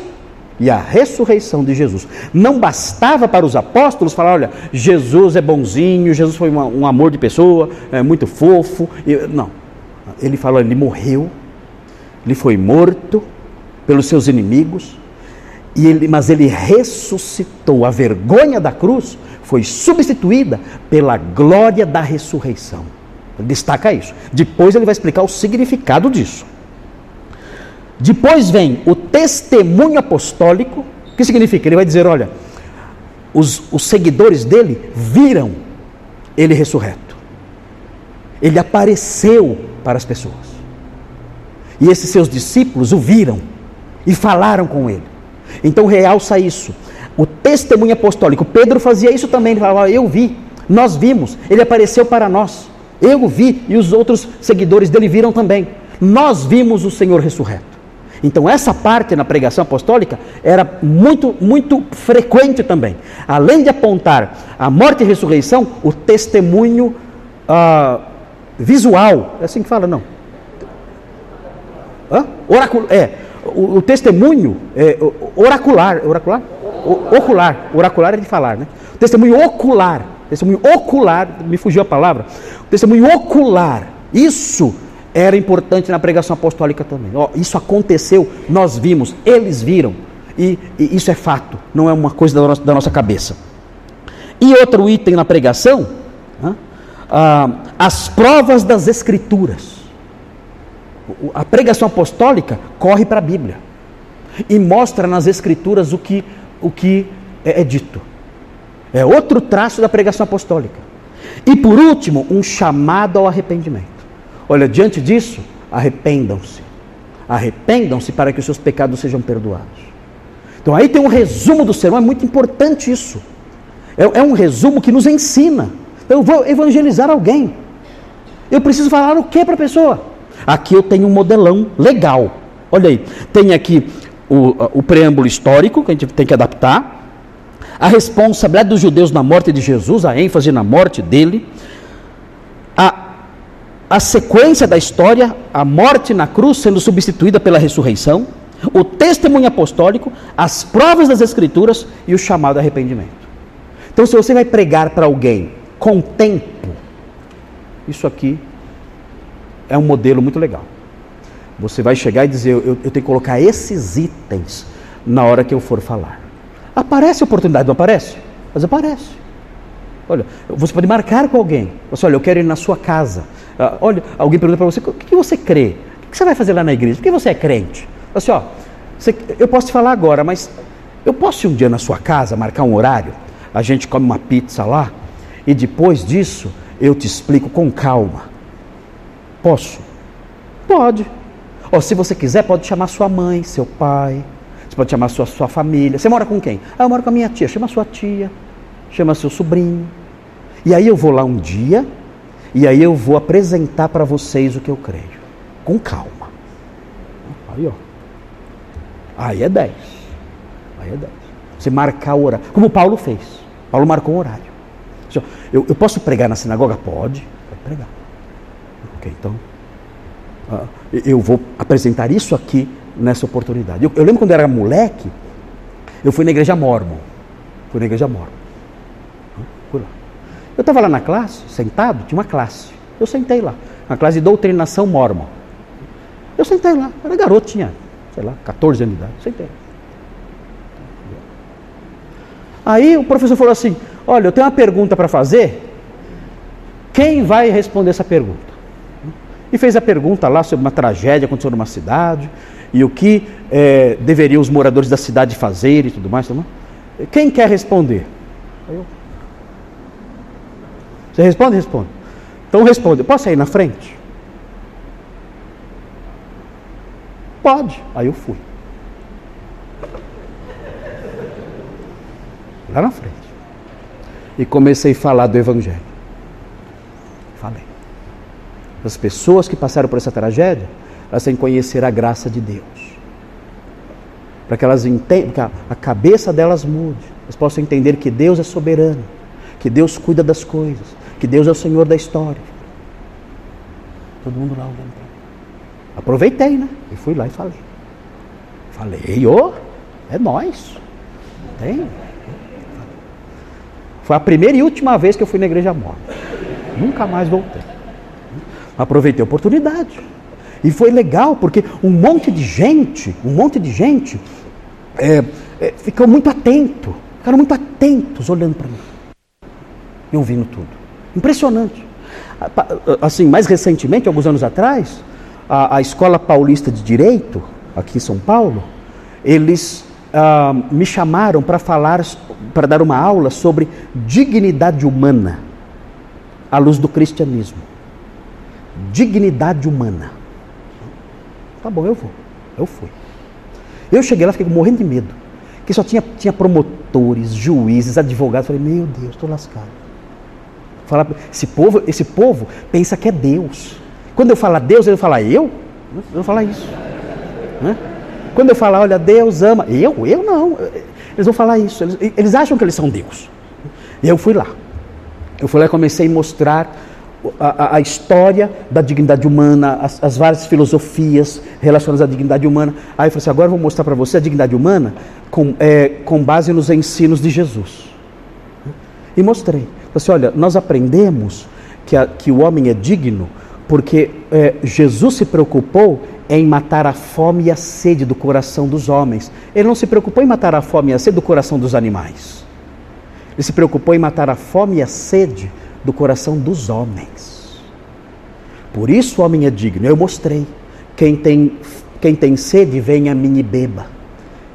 e a ressurreição de Jesus. Não bastava para os apóstolos falar: olha, Jesus é bonzinho, Jesus foi um amor de pessoa, é muito fofo. Não. Ele falou: ele morreu, ele foi morto pelos seus inimigos, e ele, mas ele ressuscitou. A vergonha da cruz foi substituída pela glória da ressurreição. Ele destaca isso. Depois ele vai explicar o significado disso. Depois vem o testemunho apostólico. O que significa? Ele vai dizer: olha, os, os seguidores dele viram ele ressurreto. Ele apareceu para as pessoas. E esses seus discípulos o viram e falaram com ele. Então realça isso. O testemunho apostólico. Pedro fazia isso também. Ele falava: Eu vi, nós vimos, ele apareceu para nós. Eu vi e os outros seguidores dele viram também. Nós vimos o Senhor ressurreto. Então, essa parte na pregação apostólica era muito, muito frequente também. Além de apontar a morte e ressurreição, o testemunho uh, visual. É assim que fala, não? Hã? É. O, o testemunho é, oracular. Oracular? O, ocular. Oracular é de falar, né? O testemunho ocular testemunho ocular, me fugiu a palavra, testemunho ocular. Isso era importante na pregação apostólica também. Ó, isso aconteceu, nós vimos, eles viram. E, e isso é fato, não é uma coisa da nossa, da nossa cabeça. E outro item na pregação, ah, as provas das Escrituras. A pregação apostólica corre para a Bíblia e mostra nas Escrituras o que, o que é, é dito. É outro traço da pregação apostólica. E por último, um chamado ao arrependimento. Olha, diante disso, arrependam-se. Arrependam-se para que os seus pecados sejam perdoados. Então aí tem um resumo do sermão, é muito importante isso. É, é um resumo que nos ensina. Então, eu vou evangelizar alguém. Eu preciso falar o que para a pessoa? Aqui eu tenho um modelão legal. Olha aí, tem aqui o, o preâmbulo histórico, que a gente tem que adaptar, a responsabilidade dos judeus na morte de Jesus, a ênfase na morte dele, a sequência da história, a morte na cruz sendo substituída pela ressurreição, o testemunho apostólico, as provas das Escrituras e o chamado arrependimento. Então, se você vai pregar para alguém com tempo, isso aqui é um modelo muito legal. Você vai chegar e dizer: eu, eu tenho que colocar esses itens na hora que eu for falar. Aparece oportunidade, não aparece? Mas aparece. Olha, você pode marcar com alguém. Você, olha, eu quero ir na sua casa. Uh, olha, alguém pergunta para você: o que, que você crê? O que você vai fazer lá na igreja? Por que você é crente? Assim, ó, você, eu posso te falar agora, mas eu posso ir um dia na sua casa, marcar um horário? A gente come uma pizza lá e depois disso eu te explico com calma. Posso? Pode. Ou se você quiser, pode chamar sua mãe, seu pai, você pode chamar sua, sua família. Você mora com quem? Ah, eu moro com a minha tia. Chama sua tia, chama seu sobrinho. E aí eu vou lá um dia, e aí eu vou apresentar para vocês o que eu creio. Com calma. Aí, ó. Aí é 10. Aí é 10. Você marcar o horário. Como Paulo fez. Paulo marcou um horário. Eu, eu posso pregar na sinagoga? Pode. Pode pregar. Ok, então. Uh, eu vou apresentar isso aqui nessa oportunidade. Eu, eu, lembro quando eu era moleque, eu fui na igreja mormon. Fui na igreja mormon. Eu estava lá na classe, sentado, tinha uma classe. Eu sentei lá, na classe de doutrinação mormon. Eu sentei lá, era garoto, tinha, sei lá, 14 anos de idade. Sentei. Aí o professor falou assim: Olha, eu tenho uma pergunta para fazer. Quem vai responder essa pergunta? E fez a pergunta lá sobre uma tragédia que aconteceu numa cidade e o que é, deveriam os moradores da cidade fazer e tudo mais. Tudo mais. Quem quer responder? Eu. Você responde? Responde. Então responde. Posso ir na frente? Pode. Aí eu fui. Lá na frente. E comecei a falar do Evangelho. Falei. As pessoas que passaram por essa tragédia, elas têm que conhecer a graça de Deus. Para que elas entendam, que a cabeça delas mude. Elas possam entender que Deus é soberano, que Deus cuida das coisas, que Deus é o Senhor da história. Todo mundo lá olhando Aproveitei, né? E fui lá e falei. Falei, ô, oh, é nós. Tem. Foi a primeira e última vez que eu fui na igreja morta. Nunca mais voltei. Aproveitei a oportunidade. E foi legal, porque um monte de gente, um monte de gente é, é, ficou muito atento, ficaram muito atentos olhando para mim e ouvindo tudo. Impressionante. Assim, mais recentemente, alguns anos atrás, a, a Escola Paulista de Direito, aqui em São Paulo, eles ah, me chamaram para falar, para dar uma aula sobre dignidade humana à luz do cristianismo. Dignidade humana. Tá bom, eu vou. Eu fui. Eu cheguei lá, fiquei morrendo de medo. Que só tinha, tinha promotores, juízes, advogados. Falei, meu Deus, estou lascado. Falar, esse povo, esse povo pensa que é Deus. Quando eu falar Deus, ele fala eu? Eu vou falar isso. Né? Quando eu falar, olha, Deus ama. Eu? Eu não. Eles vão falar isso. Eles, eles acham que eles são Deus. E eu fui lá. Eu fui lá e comecei a mostrar a, a, história da dignidade humana, as, as, várias filosofias relacionadas à dignidade humana. Aí eu falei assim: agora eu vou mostrar para você a dignidade humana com, é, com base nos ensinos de Jesus. E mostrei. Assim: olha, nós aprendemos que, a, que o homem é digno porque é, Jesus se preocupou em matar a fome e a sede do coração dos homens. Ele não se preocupou em matar a fome e a sede do coração dos animais. Ele se preocupou em matar a fome e a sede do coração dos homens. Por isso o homem é digno. Eu mostrei. Quem tem, quem tem sede, venha a mim e beba.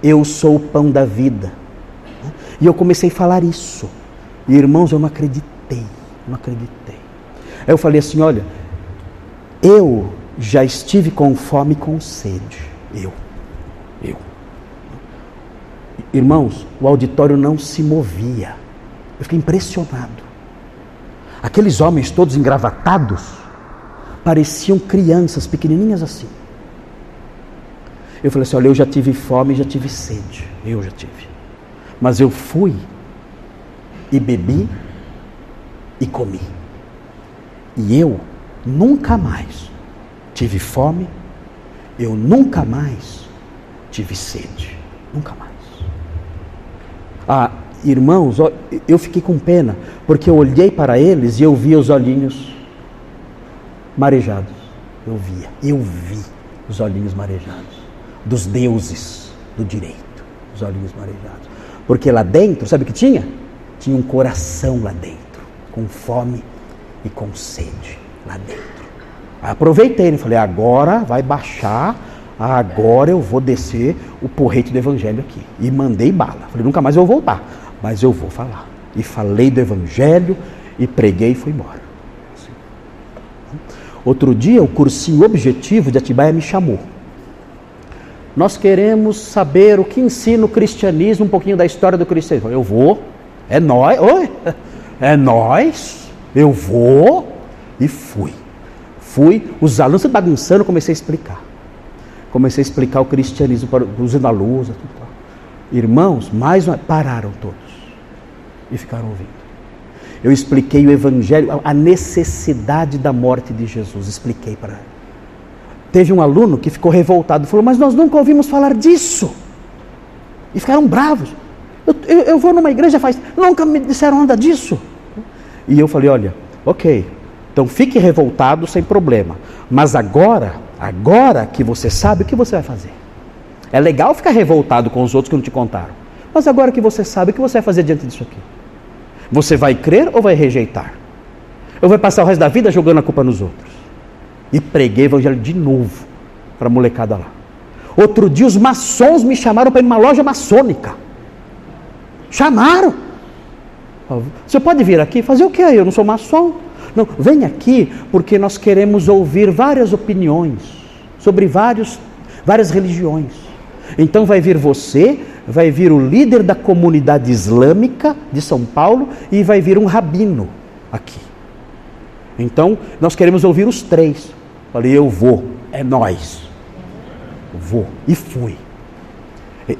Eu sou o pão da vida. E eu comecei a falar isso. E irmãos, eu não acreditei. Não acreditei. Aí eu falei assim: olha, eu já estive com fome e com sede. Eu. Eu. Irmãos, o auditório não se movia. Eu fiquei impressionado. Aqueles homens todos engravatados, Pareciam crianças pequenininhas assim. Eu falei assim: olha, eu já tive fome, já tive sede. Eu já tive. Mas eu fui e bebi e comi. E eu nunca mais tive fome, eu nunca mais tive sede. Nunca mais. Ah, irmãos, eu fiquei com pena, porque eu olhei para eles e eu via os olhinhos marejados. Eu via, eu vi os olhinhos marejados dos deuses do direito, os olhinhos marejados. Porque lá dentro, sabe o que tinha? Tinha um coração lá dentro, com fome e com sede lá dentro. Aproveitei, e falei, agora vai baixar, agora eu vou descer o porrete do evangelho aqui. E mandei bala. Falei, nunca mais eu vou voltar, mas eu vou falar. E falei do evangelho e preguei e fui embora. Outro dia, o cursinho objetivo de Atibaia me chamou. Nós queremos saber o que ensina o cristianismo, um pouquinho da história do cristianismo. Eu vou, é nós, oi, é nós, eu vou e fui. Fui, os alunos bagunçando, comecei a explicar. Comecei a explicar o cristianismo para a luz. Tudo, Irmãos, mais uma, pararam todos e ficaram ouvindo. Eu expliquei o evangelho, a necessidade da morte de Jesus, expliquei para Teve um aluno que ficou revoltado, falou: Mas nós nunca ouvimos falar disso. E ficaram bravos. Eu, eu, vou numa igreja faz. Nunca me disseram nada disso. E eu falei: Olha, ok, então fique revoltado sem problema. Mas agora, agora que você sabe, o que você vai fazer? É legal ficar revoltado com os outros que não te contaram. Mas agora que você sabe, o que você vai fazer diante disso aqui? Você vai crer ou vai rejeitar? Ou vai passar o resto da vida jogando a culpa nos outros? E preguei o evangelho de novo para a molecada lá. Outro dia os maçons me chamaram para ir numa loja maçônica. Chamaram. Você pode vir aqui fazer o que aí? Eu não sou maçom. Não, vem aqui porque nós queremos ouvir várias opiniões sobre vários, várias religiões. Então vai vir você, vai vir o líder da comunidade islâmica de São Paulo e vai vir um rabino aqui. Então nós queremos ouvir os três. Falei, eu vou, é nós. Vou. E fui.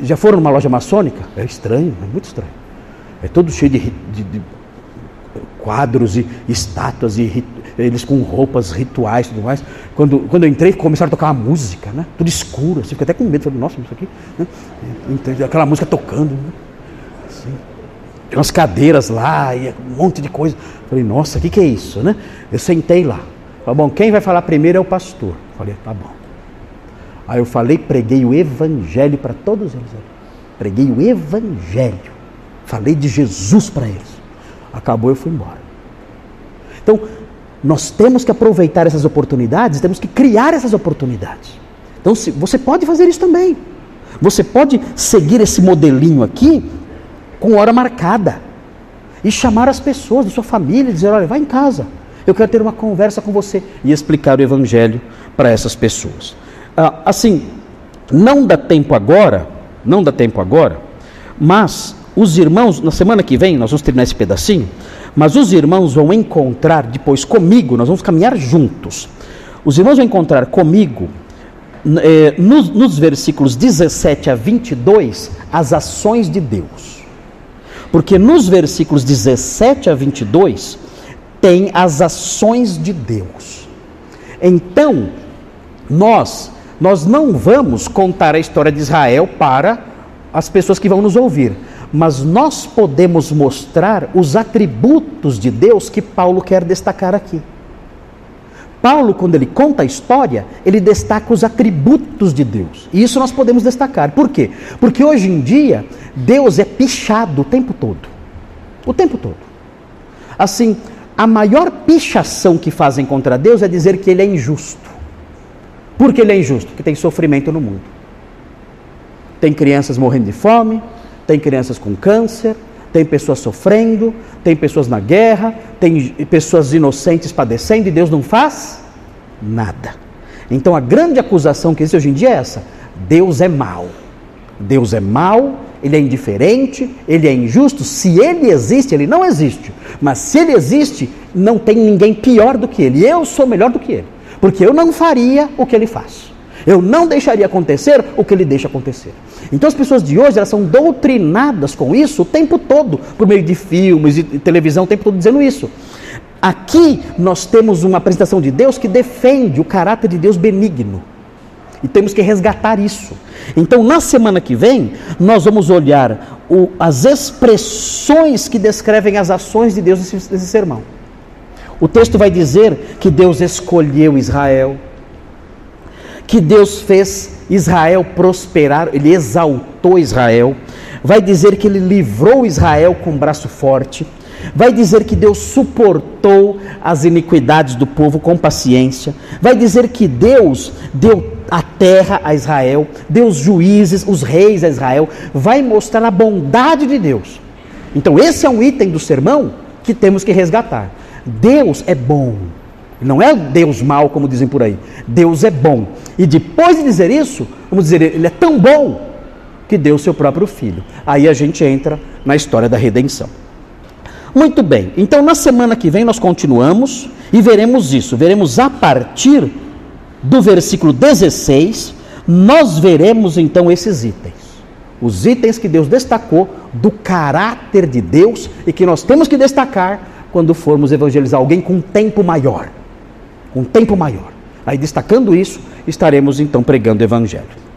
Já foram numa loja maçônica? É estranho, é muito estranho. É todo cheio de, de, de quadros e estátuas e eles com roupas rituais e tudo mais. Quando, quando eu entrei, começaram a tocar uma música, né? Tudo escuro, assim, fica até com medo. Falei, nossa, isso aqui. Né? Aquela música tocando. Né? Assim. Umas cadeiras lá e um monte de coisa. Falei, nossa, o que, que é isso, né? Eu sentei lá. Falei, bom, quem vai falar primeiro é o pastor. Falei, tá bom. Aí eu falei, preguei o evangelho para todos eles. Preguei o evangelho. Falei de Jesus para eles. Acabou, eu fui embora. Então, nós temos que aproveitar essas oportunidades, temos que criar essas oportunidades. Então, se, você pode fazer isso também. Você pode seguir esse modelinho aqui com hora marcada e chamar as pessoas da sua família e dizer: olha, vai em casa eu quero ter uma conversa com você e explicar o Evangelho para essas pessoas. Ah, assim, não dá tempo agora, não dá tempo agora, mas os irmãos, na semana que vem, nós vamos terminar esse pedacinho, mas os irmãos vão encontrar depois comigo, nós vamos caminhar juntos. Os irmãos vão encontrar comigo, eh, nos, nos versículos 17 a 22, as ações de Deus. Porque nos versículos 17 a 22, tem as ações de Deus. Então, nós nós não vamos contar a história de Israel para as pessoas que vão nos ouvir, mas nós podemos mostrar os atributos de Deus que Paulo quer destacar aqui. Paulo, quando ele conta a história, ele destaca os atributos de Deus. E isso nós podemos destacar. Por quê? Porque hoje em dia, Deus é pichado o tempo todo. O tempo todo. Assim, a maior pichação que fazem contra Deus é dizer que ele é injusto. Por que ele é injusto? Porque tem sofrimento no mundo. Tem crianças morrendo de fome, tem crianças com câncer, tem pessoas sofrendo, tem pessoas na guerra, tem pessoas inocentes padecendo e Deus não faz nada. Então a grande acusação que existe hoje em dia é essa: Deus é mau. Deus é mau, ele é indiferente, ele é injusto. Se ele existe, ele não existe. Mas se ele existe, não tem ninguém pior do que ele. Eu sou melhor do que ele. Porque eu não faria o que ele faz. Eu não deixaria acontecer o que ele deixa acontecer. Então as pessoas de hoje elas são doutrinadas com isso o tempo todo, por meio de filmes e televisão, o tempo todo dizendo isso. Aqui nós temos uma apresentação de Deus que defende o caráter de Deus benigno. E temos que resgatar isso. Então, na semana que vem, nós vamos olhar o, as expressões que descrevem as ações de Deus nesse, nesse sermão. O texto vai dizer que Deus escolheu Israel, que Deus fez Israel prosperar, ele exaltou Israel, vai dizer que ele livrou Israel com um braço forte, vai dizer que Deus suportou as iniquidades do povo com paciência, vai dizer que Deus deu a terra a Israel, deu os juízes, os reis a Israel, vai mostrar a bondade de Deus. Então, esse é um item do sermão que temos que resgatar. Deus é bom. Não é Deus mal, como dizem por aí. Deus é bom. E depois de dizer isso, vamos dizer, ele é tão bom que deu seu próprio filho. Aí a gente entra na história da redenção. Muito bem, então na semana que vem nós continuamos e veremos isso. Veremos a partir do versículo 16, nós veremos então esses itens. Os itens que Deus destacou do caráter de Deus e que nós temos que destacar quando formos evangelizar alguém com tempo maior. Com tempo maior. Aí, destacando isso, estaremos então pregando o Evangelho.